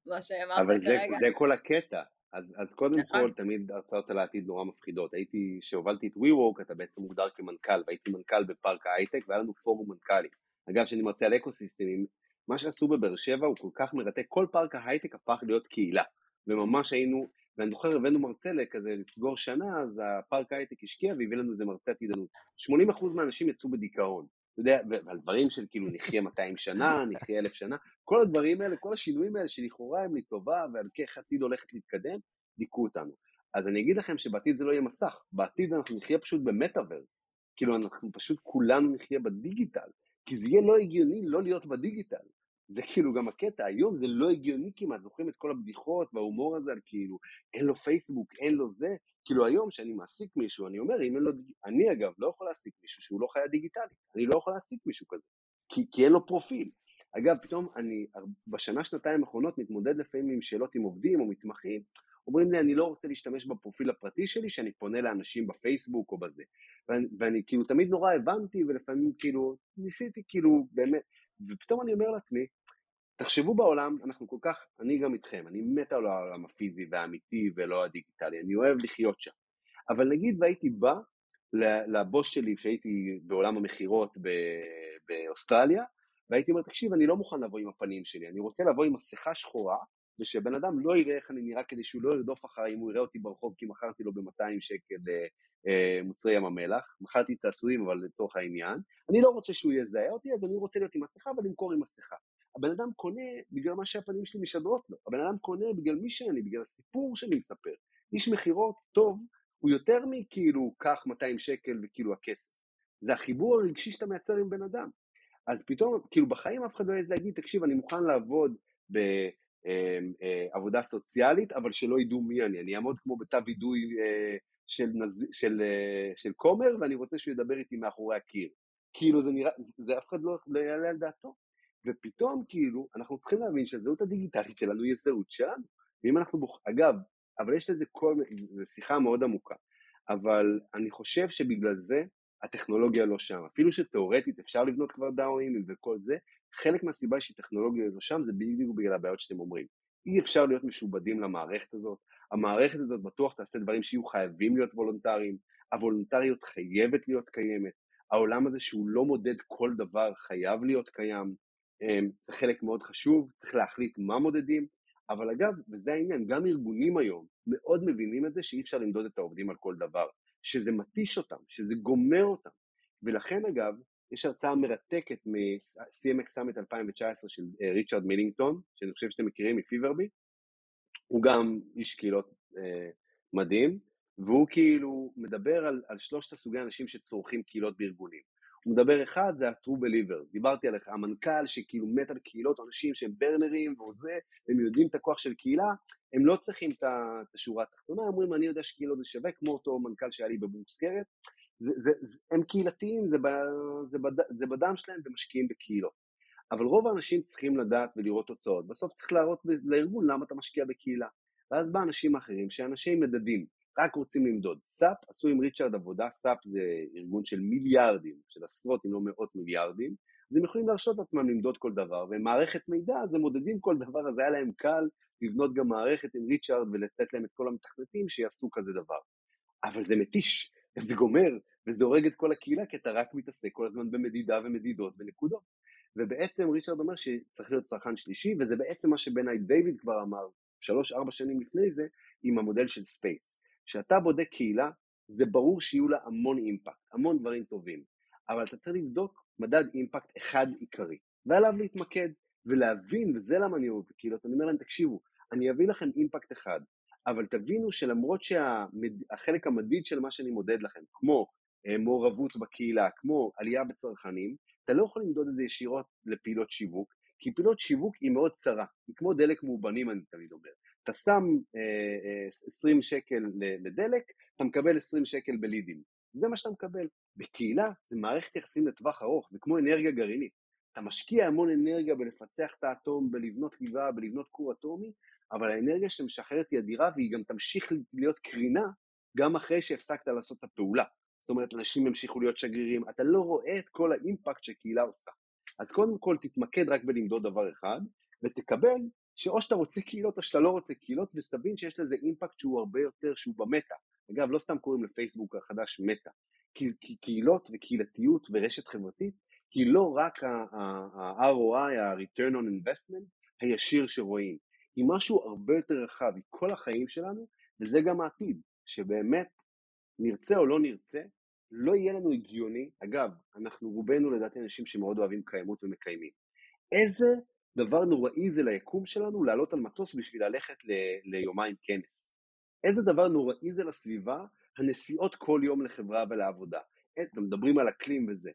מה שאמרת כרגע. אבל זה, זה כל הקטע, אז, אז קודם נכון. כל, תמיד הרצאות על העתיד נורא מפחידות. הייתי, כשהובלתי את WeWork, אתה בעצם מוגדר כמנכ"ל, והייתי מנכ"ל בפארק ההייטק, והיה לנו פורום מנכ"לים. אגב, כשאני מרצה על אקוסיסטמים, מה שעשו בבאר שבע הוא כל כך מרתק, כל פארק ההייטק הפך להיות קהילה. וממש היינו, ואני זוכר, הבאנו מרצה לכזה לסגור שנה, אז הפארק ההייטק השקיע והביא לנו איזה מרצה עתידנות. 80% מהאנשים יצאו בדיכאון. אתה יודע, ועל דברים של כאילו נחיה 200 שנה, נחיה אלף שנה, כל הדברים האלה, כל השינויים האלה שלכאורה הם לטובה ועל כך עתיד הולכת להתקדם, דיכאו אותנו. אז אני אגיד לכם שבעתיד זה לא יהיה מסך, בעתיד אנחנו נחיה פשוט במטאוורס, כאילו אנחנו פשוט כולנו נחיה בדיגיטל, כי זה יהיה לא הגיוני לא להיות בדיגיטל. זה כאילו גם הקטע, היום זה לא הגיוני כמעט, זוכרים את כל הבדיחות וההומור הזה על כאילו, אין לו פייסבוק, אין לו זה, כאילו היום כשאני מעסיק מישהו, אני אומר, אם אין לו, אני אגב לא יכול להעסיק מישהו שהוא לא חיה דיגיטלית, אני לא יכול להעסיק מישהו כזה, כי, כי אין לו פרופיל. אגב, פתאום אני בשנה, שנתיים האחרונות מתמודד לפעמים עם שאלות עם עובדים או מתמחים, אומרים לי, אני לא רוצה להשתמש בפרופיל הפרטי שלי, שאני פונה לאנשים בפייסבוק או בזה. ואני, ואני כאילו תמיד נורא הבנתי, ולפעמים כאילו, ניסיתי כאילו באמת, ופתאום אני אומר לעצמי, תחשבו בעולם, אנחנו כל כך, אני גם איתכם, אני מת על העולם הפיזי והאמיתי ולא הדיגיטלי, אני אוהב לחיות שם. אבל נגיד והייתי בא לבוס שלי כשהייתי בעולם המכירות באוסטרליה, והייתי אומר, תקשיב, אני לא מוכן לבוא עם הפנים שלי, אני רוצה לבוא עם מסכה שחורה, ושבן אדם לא יראה איך אני נראה כדי שהוא לא ירדוף אחריי אם הוא יראה אותי ברחוב כי מכרתי לו ב-200 שקל אה, אה, מוצרי ים המלח, מכרתי צעצועים אבל לצורך העניין, אני לא רוצה שהוא יזהה אותי אז אני רוצה להיות עם מסכה ולמכור עם מסכה. הבן אדם קונה בגלל מה שהפנים שלי משדרות לו, הבן אדם קונה בגלל מי שאני, בגלל הסיפור שאני מספר. איש מכירות טוב הוא יותר מכאילו קח 200 שקל וכאילו הכסף. זה החיבור הרגשי שאתה מייצר עם בן אדם. אז פתאום, כאילו בחיים אף אחד לא יעז להגיד, תקשיב, אני מוכן לעבוד בעבודה סוציאלית, אבל שלא ידעו מי אני. אני אעמוד כמו בתו וידוי אה, של, נז... של, אה, של כומר, ואני רוצה שהוא ידבר איתי מאחורי הקיר. כאילו זה נראה, זה אף אחד לא, לא יעלה על דעתו. ופתאום כאילו, אנחנו צריכים להבין שהזהות הדיגיטלית שלנו היא הזהות שלנו. ואם אנחנו בוח... אגב, אבל יש לזה כל, זו שיחה מאוד עמוקה, אבל אני חושב שבגלל זה הטכנולוגיה לא שם. אפילו שתאורטית אפשר לבנות כבר דאואים וכל זה, חלק מהסיבה שטכנולוגיה לא שם זה בדיוק בגלל הבעיות שאתם אומרים. אי אפשר להיות משובדים למערכת הזאת, המערכת הזאת בטוח תעשה דברים שיהיו חייבים להיות וולונטריים, הוולונטריות חייבת להיות קיימת, העולם הזה שהוא לא מודד כל דבר חייב להיות קיים, זה חלק מאוד חשוב, צריך להחליט מה מודדים, אבל אגב, וזה העניין, גם ארגונים היום מאוד מבינים את זה שאי אפשר למדוד את העובדים על כל דבר, שזה מתיש אותם, שזה גומר אותם, ולכן אגב, יש הרצאה מרתקת מ-CMX Summit 2019 של אה, ריצ'רד מילינגטון, שאני חושב שאתם מכירים מפיברבי, הוא גם איש קהילות אה, מדהים, והוא כאילו מדבר על, על שלושת הסוגי האנשים שצורכים קהילות בארגונים. הוא מדבר אחד, זה ה-true believer, דיברתי עליך, המנכ"ל שכאילו מת על קהילות, אנשים שהם ברנרים וזה, הם יודעים את הכוח של קהילה, הם לא צריכים את השורה התחתונה, הם אומרים, אני יודע שקהילות זה שווה, כמו אותו מנכ"ל שהיה לי בבורסקרת, זה, זה, זה, הם קהילתיים, זה, ב, זה, בד, זה בדם שלהם ומשקיעים בקהילות. אבל רוב האנשים צריכים לדעת ולראות תוצאות. בסוף צריך להראות לארגון למה אתה משקיע בקהילה. ואז בא אנשים אחרים שאנשי מדדים, רק רוצים למדוד. SAP עשו עם ריצ'רד עבודה, SAP זה ארגון של מיליארדים, של עשרות אם לא מאות מיליארדים, אז הם יכולים להרשות לעצמם למדוד כל דבר, ומערכת מידע אז הם מודדים כל דבר, אז היה להם קל לבנות גם מערכת עם ריצ'רד ולתת להם את כל המתכנתים שיעשו כזה דבר. אבל זה מתיש, וזה גומר, וזה הורג את כל הקהילה, כי אתה רק מתעסק כל הזמן במדידה ומדידות ונקודות. ובעצם ריצ'רד אומר שצריך להיות צרכן שלישי, וזה בעצם מה שבעיניי דיוויד כבר אמר שלוש-ארבע שנים לפני זה, עם המודל של SPACE. כשאתה בודק קהילה, זה ברור שיהיו לה המון אימפקט, המון דברים טובים, אבל אתה צריך לבדוק מדד אימפקט אחד עיקרי, ועליו להתמקד, ולהבין, וזה למה אני אוהב קהילות, אני אומר להם, תקשיבו, אני אביא לכם אימפקט אחד, אבל תבינו שלמרות שהחלק המדיד של מה שאני מודד לכם, כמו אה, מעורבות בקהילה, כמו עלייה בצרכנים, אתה לא יכול למדוד את זה ישירות לפעילות שיווק, כי פעילות שיווק היא מאוד צרה, היא כמו דלק מאובנים אני תמיד אומר. אתה שם אה, אה, 20 שקל לדלק, אתה מקבל 20 שקל בלידים. זה מה שאתה מקבל. בקהילה זה מערכת יחסים לטווח ארוך, זה כמו אנרגיה גרעינית. אתה משקיע המון אנרגיה בלפצח את האטום, בלבנות גבעה, בלבנות כור אטומי, אבל האנרגיה שאתה משחררת היא אדירה והיא גם תמשיך להיות קרינה גם אחרי שהפסקת לעשות את הפעולה. זאת אומרת, אנשים ימשיכו להיות שגרירים, אתה לא רואה את כל האימפקט שקהילה עושה. אז קודם כל תתמקד רק בלמדוד דבר אחד, ותקבל שאו שאתה רוצה קהילות או שאתה לא רוצה קהילות, ושתבין שיש לזה אימפקט שהוא הרבה יותר, שהוא במטה. אגב, לא סתם קוראים לפייסבוק החדש מטה, כי, כי קהילות וקהילתיות ורשת חברתית היא לא רק ה-ROI, ה-return on investment, הישיר שרואים, היא משהו הרבה יותר רחב, היא כל החיים שלנו, וזה גם העתיד, שבאמת, נרצה או לא נרצה, לא יהיה לנו הגיוני, אגב, אנחנו רובנו לדעתי אנשים שמאוד אוהבים קיימות ומקיימים. איזה דבר נוראי זה ליקום שלנו לעלות על מטוס בשביל ללכת ל- ליומיים כנס. איזה דבר נוראי זה לסביבה, הנסיעות כל יום לחברה ולעבודה. אתם מדברים על אקלים וזה.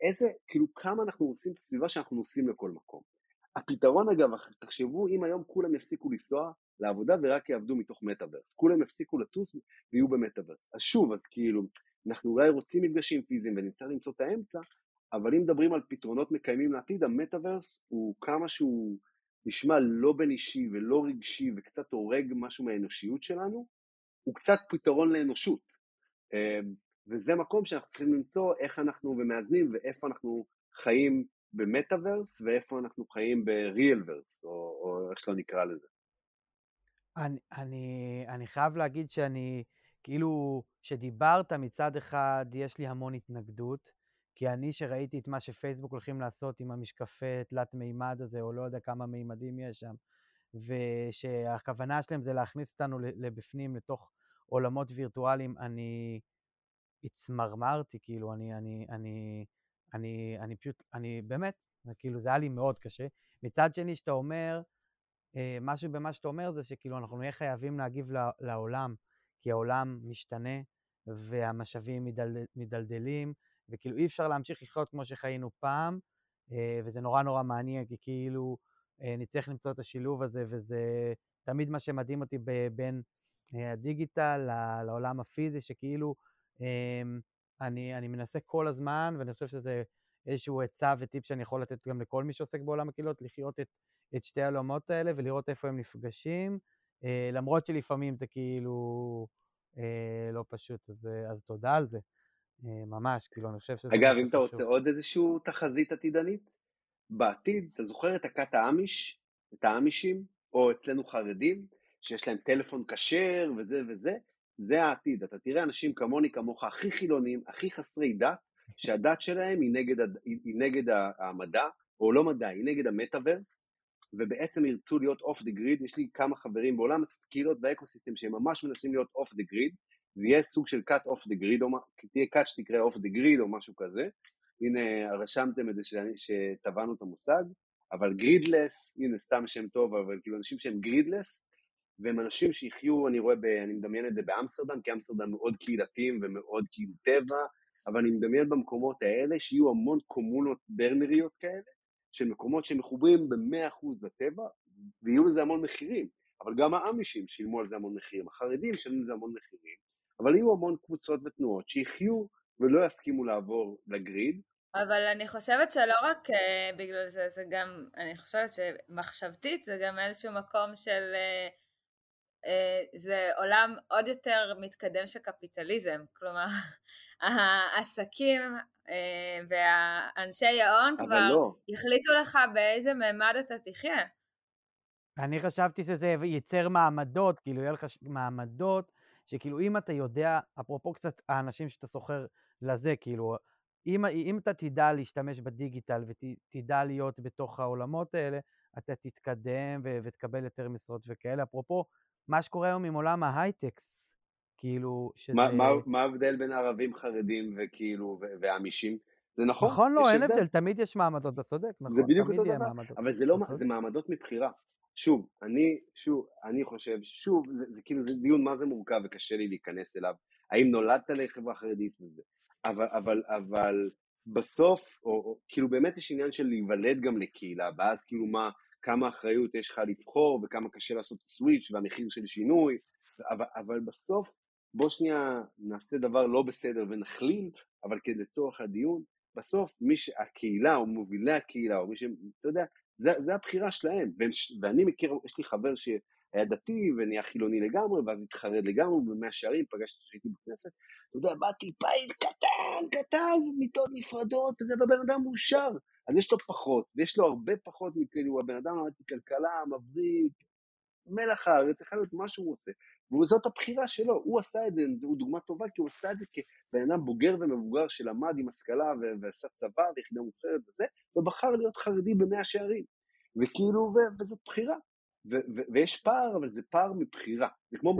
איזה, כאילו כמה אנחנו עושים את הסביבה שאנחנו נוסעים לכל מקום. הפתרון אגב, תחשבו אם היום כולם יפסיקו לנסוע לעבודה ורק יעבדו מתוך מטאוורס. כולם יפסיקו לטוס ויהיו במטאוורס. אז שוב, אז כאילו, אנחנו אולי רוצים מפגשים פיזיים ונצטרך למצוא את האמצע, אבל אם מדברים על פתרונות מקיימים לעתיד, המטאוורס הוא כמה שהוא נשמע לא בין אישי ולא רגשי וקצת הורג משהו מהאנושיות שלנו, הוא קצת פתרון לאנושות. אמ, וזה מקום שאנחנו צריכים למצוא איך אנחנו ומאזנים ואיפה אנחנו חיים במטאוורס ואיפה אנחנו חיים בריאלוורס, או, או איך שלא נקרא לזה. אני, אני, אני חייב להגיד שאני, כאילו, שדיברת מצד אחד, יש לי המון התנגדות, כי אני שראיתי את מה שפייסבוק הולכים לעשות עם המשקפי תלת מימד הזה, או לא יודע כמה מימדים יש שם, ושהכוונה שלהם זה להכניס אותנו לבפנים, לתוך עולמות וירטואליים, אני התמרמרתי, כאילו, אני, אני, אני, אני, אני פשוט, אני באמת, כאילו, זה היה לי מאוד קשה. מצד שני, שאתה אומר, אה, משהו במה שאתה אומר זה שכאילו אנחנו נהיה חייבים להגיב לעולם, כי העולם משתנה והמשאבים מדל, מדלדלים, וכאילו אי אפשר להמשיך לחיות כמו שחיינו פעם, אה, וזה נורא נורא מעניין, כי כאילו אה, נצטרך למצוא את השילוב הזה, וזה תמיד מה שמדהים אותי בין הדיגיטל לעולם הפיזי, שכאילו אני, אני מנסה כל הזמן, ואני חושב שזה איזשהו עצה וטיפ שאני יכול לתת גם לכל מי שעוסק בעולם הקהילות, לחיות את, את שתי העולמות האלה ולראות איפה הם נפגשים, אה, למרות שלפעמים זה כאילו אה, לא פשוט, אז, אה, אז תודה על זה, אה, ממש, כאילו, אני חושב שזה... אגב, אם אתה רוצה עוד איזושהי תחזית עתידנית, בעתיד, אתה זוכר את הכת האמיש, את האמישים, או אצלנו חרדים, שיש להם טלפון כשר וזה וזה, זה העתיד. אתה תראה אנשים כמוני, כמוך, הכי חילונים, הכי חסרי דת, שהדת שלהם היא נגד, היא נגד המדע, או לא מדע, היא נגד המטאוורס, ובעצם ירצו להיות off the grid, יש לי כמה חברים בעולם הסקילות וה ecosystem שהם ממש מנסים להיות off the grid, זה יהיה סוג של כת off the grid, או תהיה כת שתקרא off the grid או משהו כזה, הנה רשמתם את זה שטבענו את המושג, אבל gridless, הנה סתם שם טוב, אבל כאילו אנשים שהם gridless, והם אנשים שיחיו, אני רואה, ב, אני מדמיין את זה באמסטרדם, כי אמסטרדם מאוד קהילתיים ומאוד כאילו טבע, אבל אני מדמיין במקומות האלה שיהיו המון קומונות ברנריות כאלה, של מקומות שמחוברים ב-100% לטבע, ויהיו לזה המון מחירים. אבל גם האמישים שילמו על זה המון מחירים, החרדים שילמו על זה המון מחירים, אבל יהיו המון קבוצות ותנועות שיחיו ולא יסכימו לעבור לגריד. אבל אני חושבת שלא רק uh, בגלל זה, זה גם, אני חושבת שמחשבתית זה גם איזשהו מקום של... Uh, uh, זה עולם עוד יותר מתקדם של קפיטליזם, כלומר [LAUGHS] העסקים אה, והאנשי ההון כבר לא. החליטו לך באיזה מימד אתה תחיה. אני חשבתי שזה ייצר מעמדות, כאילו יהיה לך מעמדות, שכאילו אם אתה יודע, אפרופו קצת האנשים שאתה סוחר לזה, כאילו, אם, אם אתה תדע להשתמש בדיגיטל ותדע להיות בתוך העולמות האלה, אתה תתקדם ו- ותקבל יותר משרות וכאלה. אפרופו, מה שקורה היום עם עולם ההייטקס, כאילו, שזה... מה, מה, מה ההבדל בין ערבים חרדים וכאילו, ואמישים? זה נכון. נכון, לא, אין הבדל, תמיד יש מעמדות, אתה צודק, נכון, זה בדיוק אותו דבר, אבל זה לא, זה מעמדות מבחירה. שוב, אני, שוב, אני חושב, שוב, זה, זה כאילו, זה דיון מה זה מורכב וקשה לי להיכנס אליו, האם נולדת לחברה חרדית וזה, אבל, אבל, אבל בסוף, או, או כאילו באמת יש עניין של להיוולד גם לקהילה, ואז כאילו מה, כמה אחריות יש לך לבחור וכמה קשה לעשות סוויץ' והמחיר של שינוי, אבל, אבל בסוף בוא שנייה נעשה דבר לא בסדר ונחליל, אבל לצורך הדיון, בסוף מי שהקהילה או מובילי הקהילה או מי ש... אתה יודע, זה, זה הבחירה שלהם. ואני מכיר, יש לי חבר שהיה דתי ונהיה חילוני לגמרי, ואז התחרד לגמרי במאה שערים, פגשתי שהייתי בכנסת, אתה יודע, באתי פעיל קטן, קטן, מיטות נפרדות, וזה, והבן אדם מאושר. אז יש לו פחות, ויש לו הרבה פחות מכאילו, הבן אדם למדתי כלכלה, מבריק, מלח הארץ, יכול להיות מה שהוא רוצה. וזאת הבחירה שלו, הוא עשה את זה, הוא דוגמה טובה כי הוא עשה את זה כבן אדם בוגר ומבוגר שלמד עם השכלה ועשה צבא ויחידה מובחרת וזה, ובחר להיות חרדי במאה שערים. וכאילו, וזאת בחירה. ויש פער, אבל זה פער מבחירה, זה כמו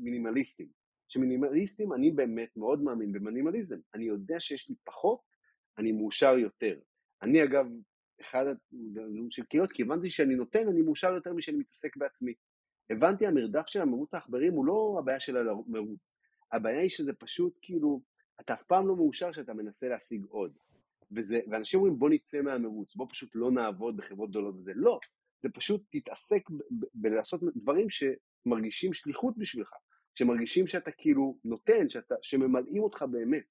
מינימליסטים. שמינימליסטים, אני באמת מאוד מאמין במינימליזם. אני יודע שיש לי פחות, אני מאושר יותר. אני אגב, אחד של קהילות, כי הבנתי שאני נותן, אני מאושר יותר משאני מתעסק בעצמי. הבנתי המרדף של המרוץ העכברים הוא לא הבעיה של המרוץ, הבעיה היא שזה פשוט כאילו, אתה אף פעם לא מאושר שאתה מנסה להשיג עוד. וזה, ואנשים אומרים בוא נצא מהמרוץ, בוא פשוט לא נעבוד בחברות גדולות וזה, לא, זה פשוט תתעסק בלעשות דברים שמרגישים שליחות בשבילך, שמרגישים שאתה כאילו נותן, שאתה, שממלאים אותך באמת.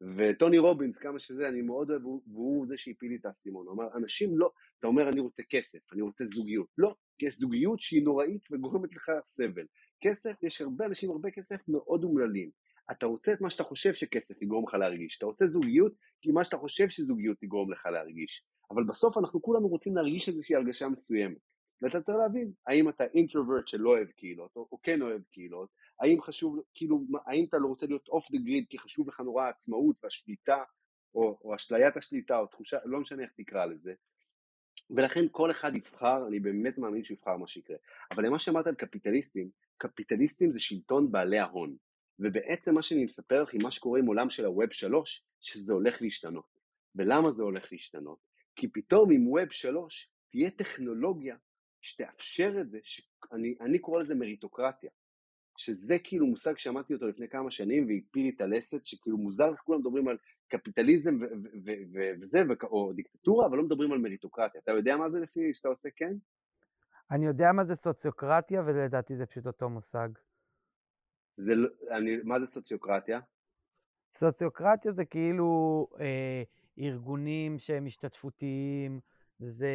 וטוני רובינס, כמה שזה, אני מאוד אוהב, והוא זה שהפיל לי את האסימון. הוא אמר, אנשים לא, אתה אומר, אני רוצה כסף, אני רוצה זוגיות. לא, כי יש זוגיות שהיא נוראית וגורמת לך סבל. כסף, יש הרבה אנשים, הרבה כסף מאוד אומללים. אתה רוצה את מה שאתה חושב שכסף יגרום לך להרגיש. אתה רוצה זוגיות, כי מה שאתה חושב שזוגיות תגרום לך להרגיש. אבל בסוף אנחנו כולנו רוצים להרגיש איזושהי הרגשה מסוימת. ואתה צריך להבין, האם אתה אינטרוברט שלא אוהב קהילות, או, או כן אוהב קהילות, האם חשוב, כאילו, האם אתה לא רוצה להיות אוף דה גריד כי חשוב לך נורא העצמאות והשליטה, או, או אשליית השליטה, או תחושה, לא משנה איך תקרא לזה, ולכן כל אחד יבחר, אני באמת מאמין שהוא יבחר מה שיקרה. אבל למה שאמרת על קפיטליסטים, קפיטליסטים זה שלטון בעלי ההון. ובעצם מה שאני מספר לך עם מה שקורה עם עולם של הווב 3, שזה הולך להשתנות. ולמה זה הולך להשתנות? כי פתאום עם ווב 3 תהיה טכנולוגיה שתאפשר את זה, שאני קורא לזה מריטוקרטיה. שזה כאילו מושג שמעתי אותו לפני כמה שנים והפיל לי את הלסת, שכאילו מוזר איך כולם מדברים על קפיטליזם וזה, או דיקטטורה, אבל לא מדברים על מריטוקרטיה. אתה יודע מה זה לפי שאתה עושה כן? אני יודע מה זה סוציוקרטיה, ולדעתי זה פשוט אותו מושג. זה, לא, אני, מה זה סוציוקרטיה? סוציוקרטיה זה כאילו אה, ארגונים שהם השתתפותיים, זה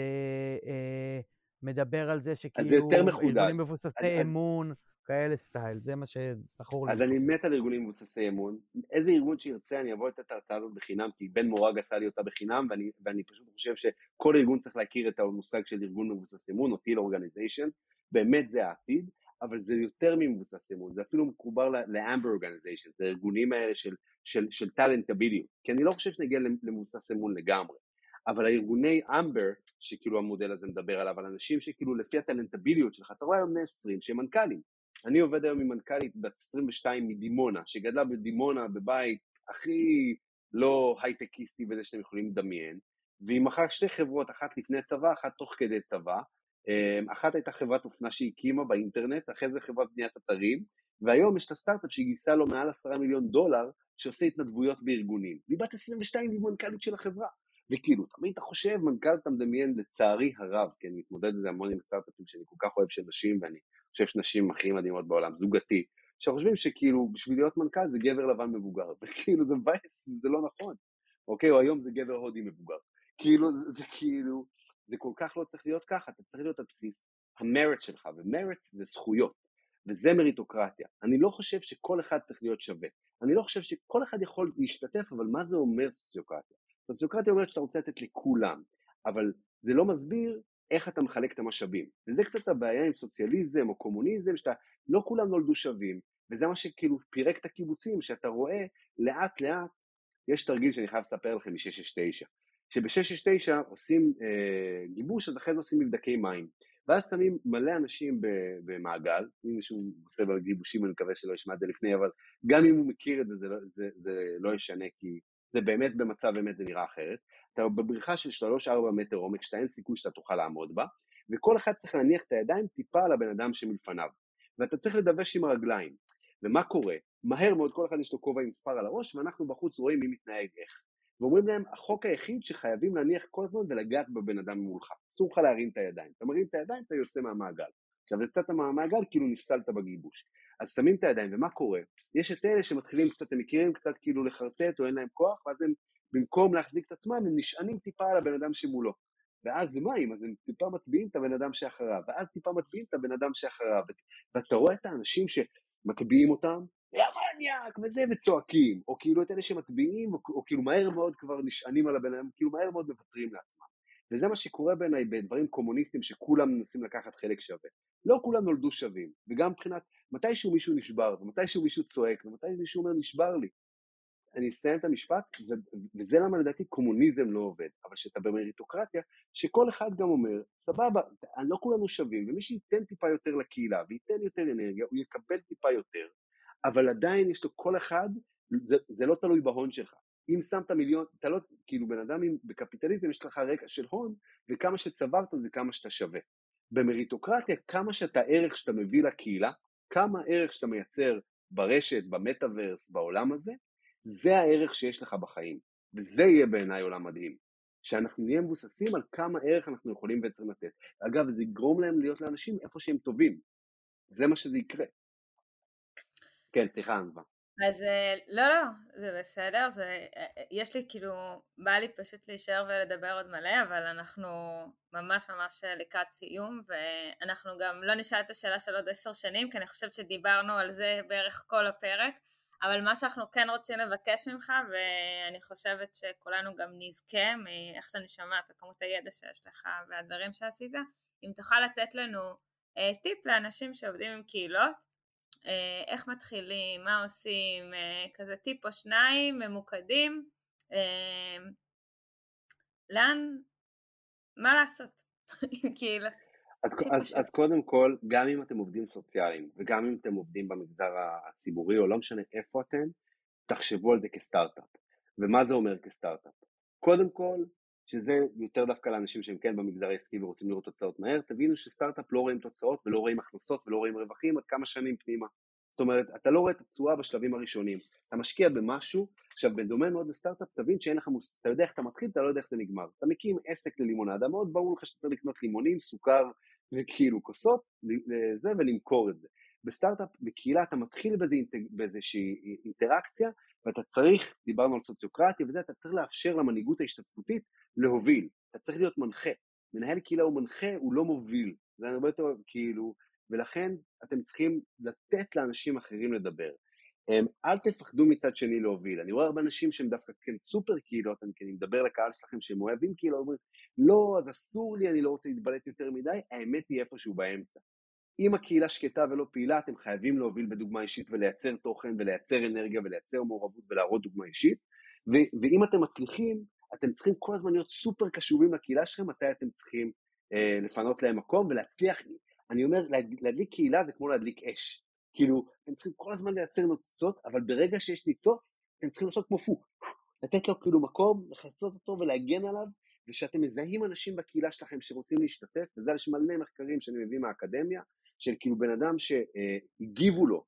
אה, מדבר על זה שכאילו... אז זה יותר מחודד. ארגונים מבוססי אז, אמון. אז... כאלה סטייל, זה מה שזכור לי. אז אני מת על ארגונים מבוססי אמון. איזה ארגון שירצה, אני אבוא לתת את ההרצאה הזאת בחינם, כי בן מורג עשה לי אותה בחינם, ואני, ואני פשוט חושב שכל ארגון צריך להכיר את המושג של ארגון מבוסס אמון, או טיל אורגניזיישן, באמת זה העתיד, אבל זה יותר ממבוסס אמון, זה אפילו מחובר לאמבר אורגניזיישן, זה הארגונים האלה של, של, של טלנטביליות, כי אני לא חושב שנגיע למבוסס אמון לגמרי, אבל הארגוני אמבר, שכאילו המודל הזה מדבר עליו, על אנשים שכאילו לפי הטלנטביליות שלך, אתה רואה היום בני 20 שהם מנכ"לים, אני עובד היום עם מנכ"לית בת 22 מדימונה, שגדלה בדימונה בבית הכי לא הייטקיסטי וזה שאתם יכולים לדמיין, והיא מכרה שתי חברות, אחת לפני צבא, אחת תוך כדי צבא, אמ, אחת הייתה חברת אופנה שהיא הקימה באינטרנט, אחרי זה חברת בניית אתרים, והיום יש את הסטארט-אפ שהיא גייסה לו מעל עשרה מיליון דולר, שעושה התנדבויות בארגונים. והיא בת 22 והיא מנכ"לית של החברה. וכאילו, תמיד אתה חושב, מנכ"ל אתה מדמיין, לצערי הרב, כי אני מתמודד עם זה המון עם סטארט-אפים שאני כל כך אוהב של נשים, ואני חושב שנשים הכי מדהימות בעולם, זוגתי, שחושבים שכאילו בשביל להיות מנכ"ל זה גבר לבן מבוגר, [LAUGHS] וכאילו זה מבאס, זה לא נכון, אוקיי? או היום זה גבר הודי מבוגר. כאילו, זה, זה כאילו, זה כל כך לא צריך להיות ככה, אתה צריך להיות על בסיס המרץ שלך, ומרץ זה זכויות, וזה מריטוקרטיה. אני לא חושב שכל אחד צריך להיות שווה. אני לא חושב שכל אחד יכול להשתתף, אבל מה זה אומר סוציוקרטיה? סוציוקרטיה אומרת שאתה רוצה לתת לכולם, אבל זה לא מסביר איך אתה מחלק את המשאבים. וזה קצת הבעיה עם סוציאליזם או קומוניזם, שאתה, לא כולם נולדו שווים, וזה מה שכאילו פירק את הקיבוצים, שאתה רואה לאט לאט, יש תרגיל שאני חייב לספר לכם מ-669, שב-669 עושים אה, גיבוש, אז אחרי זה עושים מבדקי מים. ואז שמים מלא אנשים במעגל, אם מישהו עושה בגיבושים אני מקווה שלא ישמע את זה לפני, אבל גם אם הוא מכיר את זה, זה לא, זה, זה לא ישנה, כי זה באמת במצב באמת זה נראה אחרת. אתה בבריכה של 3-4 מטר עומק שאתה אין סיכוי שאתה תוכל לעמוד בה, וכל אחד צריך להניח את הידיים טיפה על הבן אדם שמלפניו, ואתה צריך לדווש עם הרגליים. ומה קורה? מהר מאוד כל אחד יש לו כובע עם מספר על הראש, ואנחנו בחוץ רואים מי מתנהג איך. ואומרים להם, החוק היחיד שחייבים להניח כל הזמן ולגעת בבן אדם מולך. אסור לך להרים את הידיים. אתה מרים את הידיים, אתה יוצא מהמעגל. עכשיו יצאת מהמעגל, כאילו נפסלת בגיבוש. אז שמים את הידיים, ומה קורה? יש את אלה שמתחילים קצת, הם מכירים קצת כאילו לחרטט או אין להם כוח, ואז הם במקום להחזיק את עצמם, הם נשענים טיפה על הבן אדם שמולו. ואז זה מים, אז הם טיפה מטביעים את הבן אדם שאחריו, ואז טיפה מטביעים את הבן אדם שאחריו, ואתה רואה את האנשים שמטביעים אותם, יא מניאק, וזה, וצועקים, או כאילו את אלה שמטביעים, או, או כאילו מהר מאוד כבר נשענים על הבן אדם, כאילו מהר מאוד מוותרים לעצמם. וזה מה שקורה בעיניי בדברים קומוניסטיים שכולם מנסים לקחת חלק שווה. לא כולם נולדו שווים, וגם מבחינת מתישהו מישהו נשבר, ומתישהו מישהו צועק, ומתי מישהו אומר נשבר לי. אני אסיים את המשפט, ו- וזה למה לדעתי קומוניזם לא עובד, אבל שאתה במריטוקרטיה, שכל אחד גם אומר, סבבה, לא כולנו שווים, ומי שייתן טיפה יותר לקהילה, וייתן יותר אנרגיה, הוא יקבל טיפה יותר, אבל עדיין יש לו כל אחד, זה, זה לא תלוי בהון שלך. אם שמת מיליון, אתה לא, כאילו בן אדם עם, בקפיטליזם יש לך רקע של הון, וכמה שצברת זה כמה שאתה שווה. במריטוקרטיה, כמה שאתה ערך שאתה מביא לקהילה, כמה ערך שאתה מייצר ברשת, במטאוורס, בעולם הזה, זה הערך שיש לך בחיים. וזה יהיה בעיניי עולם מדהים. שאנחנו נהיה מבוססים על כמה ערך אנחנו יכולים בעצם לתת. אגב, זה יגרום להם להיות לאנשים איפה שהם טובים. זה מה שזה יקרה. כן, סליחה, ענווה. אז אה, לא, לא, זה בסדר, זה, אה, אה, יש לי כאילו, בא לי פשוט להישאר ולדבר עוד מלא, אבל אנחנו ממש ממש לקראת סיום, ואנחנו גם לא נשאל את השאלה של עוד עשר שנים, כי אני חושבת שדיברנו על זה בערך כל הפרק, אבל מה שאנחנו כן רוצים לבקש ממך, ואני חושבת שכולנו גם נזכה מאיך שאני שומעת, וכמות הידע שיש לך והדברים שעשית, אם תוכל לתת לנו טיפ לאנשים שעובדים עם קהילות, איך מתחילים, מה עושים, אה, כזה טיפ או שניים ממוקדים, אה, לאן, מה לעשות [LAUGHS] עם קהילה. אז, אז, אז קודם כל, גם אם אתם עובדים סוציאליים וגם אם אתם עובדים במגזר הציבורי או לא משנה איפה אתם, תחשבו על זה כסטארט-אפ. ומה זה אומר כסטארט-אפ? קודם כל, שזה יותר דווקא לאנשים שהם כן במגזר העסקי ורוצים לראות תוצאות מהר, תבינו שסטארט-אפ לא רואים תוצאות ולא רואים הכנסות ולא רואים רווחים עד כמה שנים פנימה. זאת אומרת, אתה לא רואה את התשואה בשלבים הראשונים. אתה משקיע במשהו, עכשיו בדומה מאוד לסטארט-אפ, תבין שאין לך מוס... אתה יודע איך אתה מתחיל, אתה לא יודע איך זה נגמר. אתה מקים עסק ללימונדה, מאוד ברור לך שאתה צריך לקנות לימונים, סוכר וכאילו כוסות, לזה ולמכור את זה. בסטארט-אפ, בקהילה, אתה מתחיל באיזו, באיזושהי אינטראקציה, ואתה צריך, דיברנו על סוציוקרטיה וזה, אתה צריך לאפשר למנהיגות ההשתתפותית להוביל. אתה צריך להיות מנחה. מנהל קהילה הוא מנחה, הוא לא מוביל. זה הרבה יותר כאילו, ולכן אתם צריכים לתת לאנשים אחרים לדבר. אל תפחדו מצד שני להוביל. אני רואה הרבה אנשים שהם דווקא כן סופר קהילות, אני כן מדבר לקהל שלכם שהם אוהבים קהילות, אומרים, לא, אז אסור לי, אני לא רוצה להתבלט יותר מדי, האמת היא איפשהו באמצע. אם הקהילה שקטה ולא פעילה, אתם חייבים להוביל בדוגמה אישית ולייצר תוכן ולייצר אנרגיה ולייצר מעורבות ולהראות דוגמה אישית, ו- ואם אתם מצליחים, אתם צריכים כל הזמן להיות סופר קשובים לקהילה שלכם, מתי אתם צריכים אה, לפנות להם מקום ולהצליח, אני אומר, להדליק קהילה זה כמו להדליק אש. כאילו, אתם צריכים כל הזמן לייצר נוצצות, אבל ברגע שיש ניצוץ, אתם צריכים לעשות כמו פו, לתת לו כאילו מקום, לחצות אותו ולהגן עליו, ושאתם מזהים אנשים בקהילה שלכם שרוצים להשתתף, וזה יש מלא מחקרים שאני מביא מהאקדמיה, של כאילו בן אדם שהגיבו לו,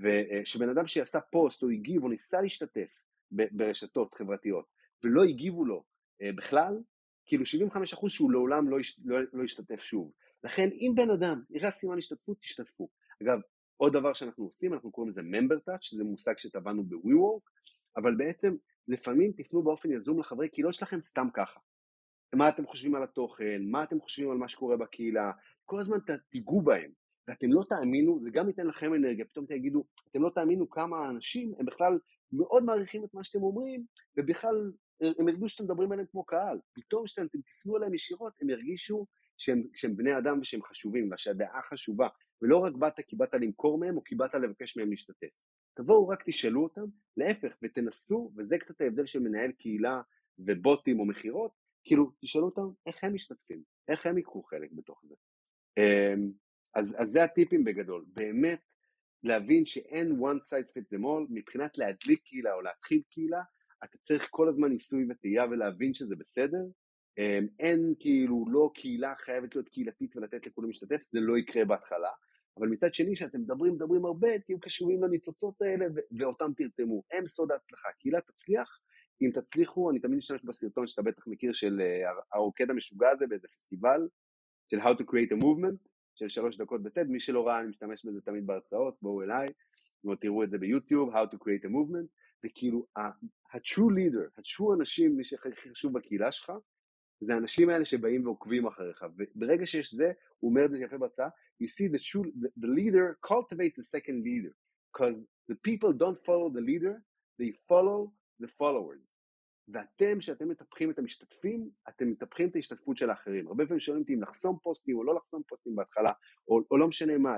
ושבן אדם שעשה פוסט או הגיב או ניסה להשתתף ברשתות חברתיות, ולא הגיבו לו אה, בכלל, כאילו 75% שהוא לעולם לא, יש, לא, לא שוב. לכן אם בן אדם יראה סימן השתתפות, תשתתפו. אגב, עוד דבר שאנחנו עושים, אנחנו קוראים לזה member touch, שזה מושג שטבענו ב-WeWork, אבל בעצם לפעמים תפנו באופן יזום לחברי קהילות שלכם סתם ככה. מה אתם חושבים על התוכן, מה אתם חושבים על מה שקורה בקהילה, כל הזמן תיגעו בהם, ואתם לא תאמינו, זה גם ייתן לכם אנרגיה, פתאום תגידו, אתם לא תאמינו כמה אנשים הם בכלל מאוד מעריכים את מה שאתם אומרים, ובכלל הם ירגישו שאתם מדברים עליהם כמו קהל. פתאום כשאתם תפנו אליהם ישירות, הם ירגישו שהם, שהם בני אדם ושהם חשובים, ושהדעה חשובה, ולא רק באת כי באת למכור מהם, או כי באת לבקש מהם להשתתף. תבואו רק תשאלו אותם, להפך, ותנסו, וזה קצת ההבדל של מנהל קהילה ובוטים או מכירות, כאילו, תשאלו אותם איך הם משתתפים, איך הם ייקחו חלק בתוך זה. אז, אז זה הטיפים בגדול, באמת להבין שאין one size fits them all, מבחינת להדליק קהילה או להתחיל קהילה, אתה צריך כל הזמן ניסוי וטעייה ולהבין שזה בסדר, אמ, אין כאילו, לא קהילה חייבת להיות קהילתית ולתת לכולם להשתתף, זה לא יקרה בהתחלה, אבל מצד שני, כשאתם מדברים, מדברים הרבה, תהיו קשובים לניצוצות האלה ואותם תרתמו. הם סוד ההצלחה. קהילה תצליח, אם תצליחו, אני תמיד משתמש בסרטון שאתה בטח מכיר של אה, הרוקד המשוגע הזה באיזה פסטיבל, של How to create a movement, של שלוש דקות בטד, מי שלא ראה, אני משתמש בזה תמיד בהרצאות, בואו אליי, תראו את זה ביוטיוב, How to create a movement, וכאילו ה-true leader, ה-true אנשים, מי שהכי חשוב בקהילה שלך, זה האנשים האלה שבאים ועוקבים אחריך, וברגע שיש זה, הוא אומר את זה יפה בהצעה, you see the true, the leader cultivates the second leader, because the people don't follow the leader, they follow the followers. ואתם, כשאתם מטפחים את המשתתפים, אתם מטפחים את ההשתתפות של האחרים. הרבה פעמים שואלים אותי אם לחסום פוסטים או לא לחסום פוסטים בהתחלה, או, או לא משנה מה,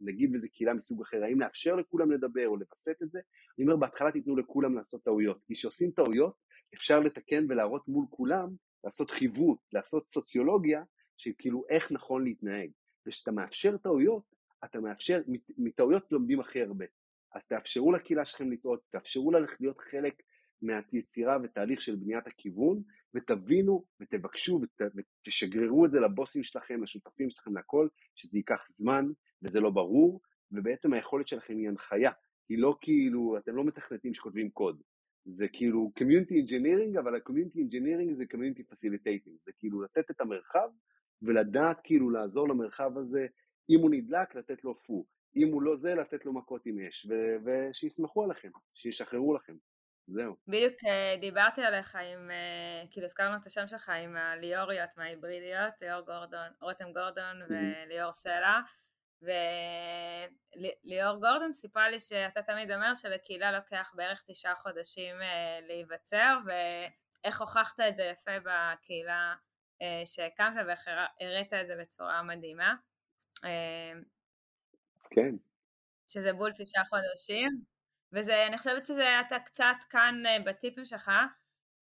להגיד באיזה קהילה מסוג אחר, האם לאפשר לכולם לדבר או לווסת את זה, אני אומר בהתחלה תיתנו לכולם לעשות טעויות, כי כשעושים טעויות אפשר לתקן ולהראות מול כולם לעשות חיווט, לעשות סוציולוגיה של כאילו איך נכון להתנהג. וכשאתה מאפשר טעויות, אתה מאפשר, מטעויות לומדים הכי הרבה. אז תאפשרו לקהילה שלכם לטעות, תאפשרו לה להיות חלק מהיצירה ותהליך של בניית הכיוון, ותבינו ותבקשו ות, ותשגררו את זה לבוסים שלכם, לשותפים שלכם, לכל, שזה ייקח זמן וזה לא ברור, ובעצם היכולת שלכם היא הנחיה, היא לא כאילו, אתם לא מתכנתים שכותבים קוד, זה כאילו Community Engineering, אבל ה-Community Engineering זה Community Facilitating, זה כאילו לתת את המרחב ולדעת כאילו לעזור למרחב הזה, אם הוא נדלק, לתת לו פו, אם הוא לא זה, לתת לו מכות עם אש, ושיסמכו עליכם, שישחררו לכם. זהו. בדיוק אה, דיברתי עליך עם, אה, כאילו הזכרנו את השם שלך עם הליאוריות מההיברידיות, ליאור גורדון, רותם גורדון וליאור סלע, וליאור גורדון סיפרה לי שאתה תמיד אומר שלקהילה לוקח בערך תשעה חודשים אה, להיווצר, ואיך הוכחת את זה יפה בקהילה שהקמת ואיך הראת את זה בצורה מדהימה. כן. שזה בול תשעה חודשים. וזה, אני חושבת שזה אתה קצת כאן אה, בטיפים שלך,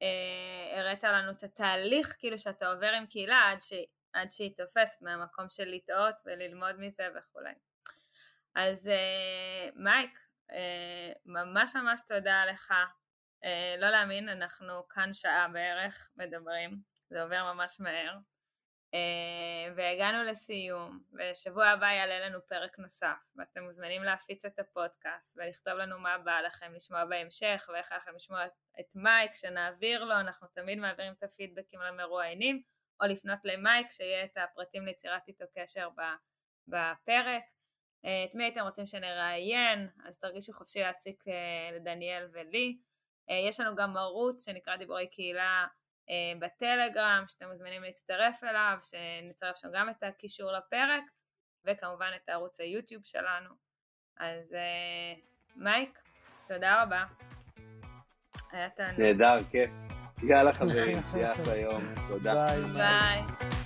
אה, הראת לנו את התהליך כאילו שאתה עובר עם קהילה עד, ש, עד שהיא תופסת מהמקום של לטעות וללמוד מזה וכולי. אז אה, מייק, אה, ממש ממש תודה לך. אה, לא להאמין, אנחנו כאן שעה בערך מדברים, זה עובר ממש מהר. אה, והגענו לסיום, ושבוע הבא יעלה לנו פרק נוסף, ואתם מוזמנים להפיץ את הפודקאסט ולכתוב לנו מה בא לכם לשמוע בהמשך, ואיך לכם לשמוע את מייק, שנעביר לו, אנחנו תמיד מעבירים את הפידבקים למרואיינים, או לפנות למייק, שיהיה את הפרטים ליצירת איתו קשר בפרק. אה, את מי הייתם רוצים שנראיין, אז תרגישו חופשי להציק אה, לדניאל ולי. יש לנו גם ערוץ שנקרא דיבורי קהילה בטלגרם, שאתם מוזמנים להצטרף אליו, שנצרף שם גם את הקישור לפרק, וכמובן את ערוץ היוטיוב שלנו. אז אה, מייק, תודה רבה. היה תענוג. נהדר, כיף. יאללה חברים, [LAUGHS] שיהיה אחלה יום. תודה. ביי. ביי.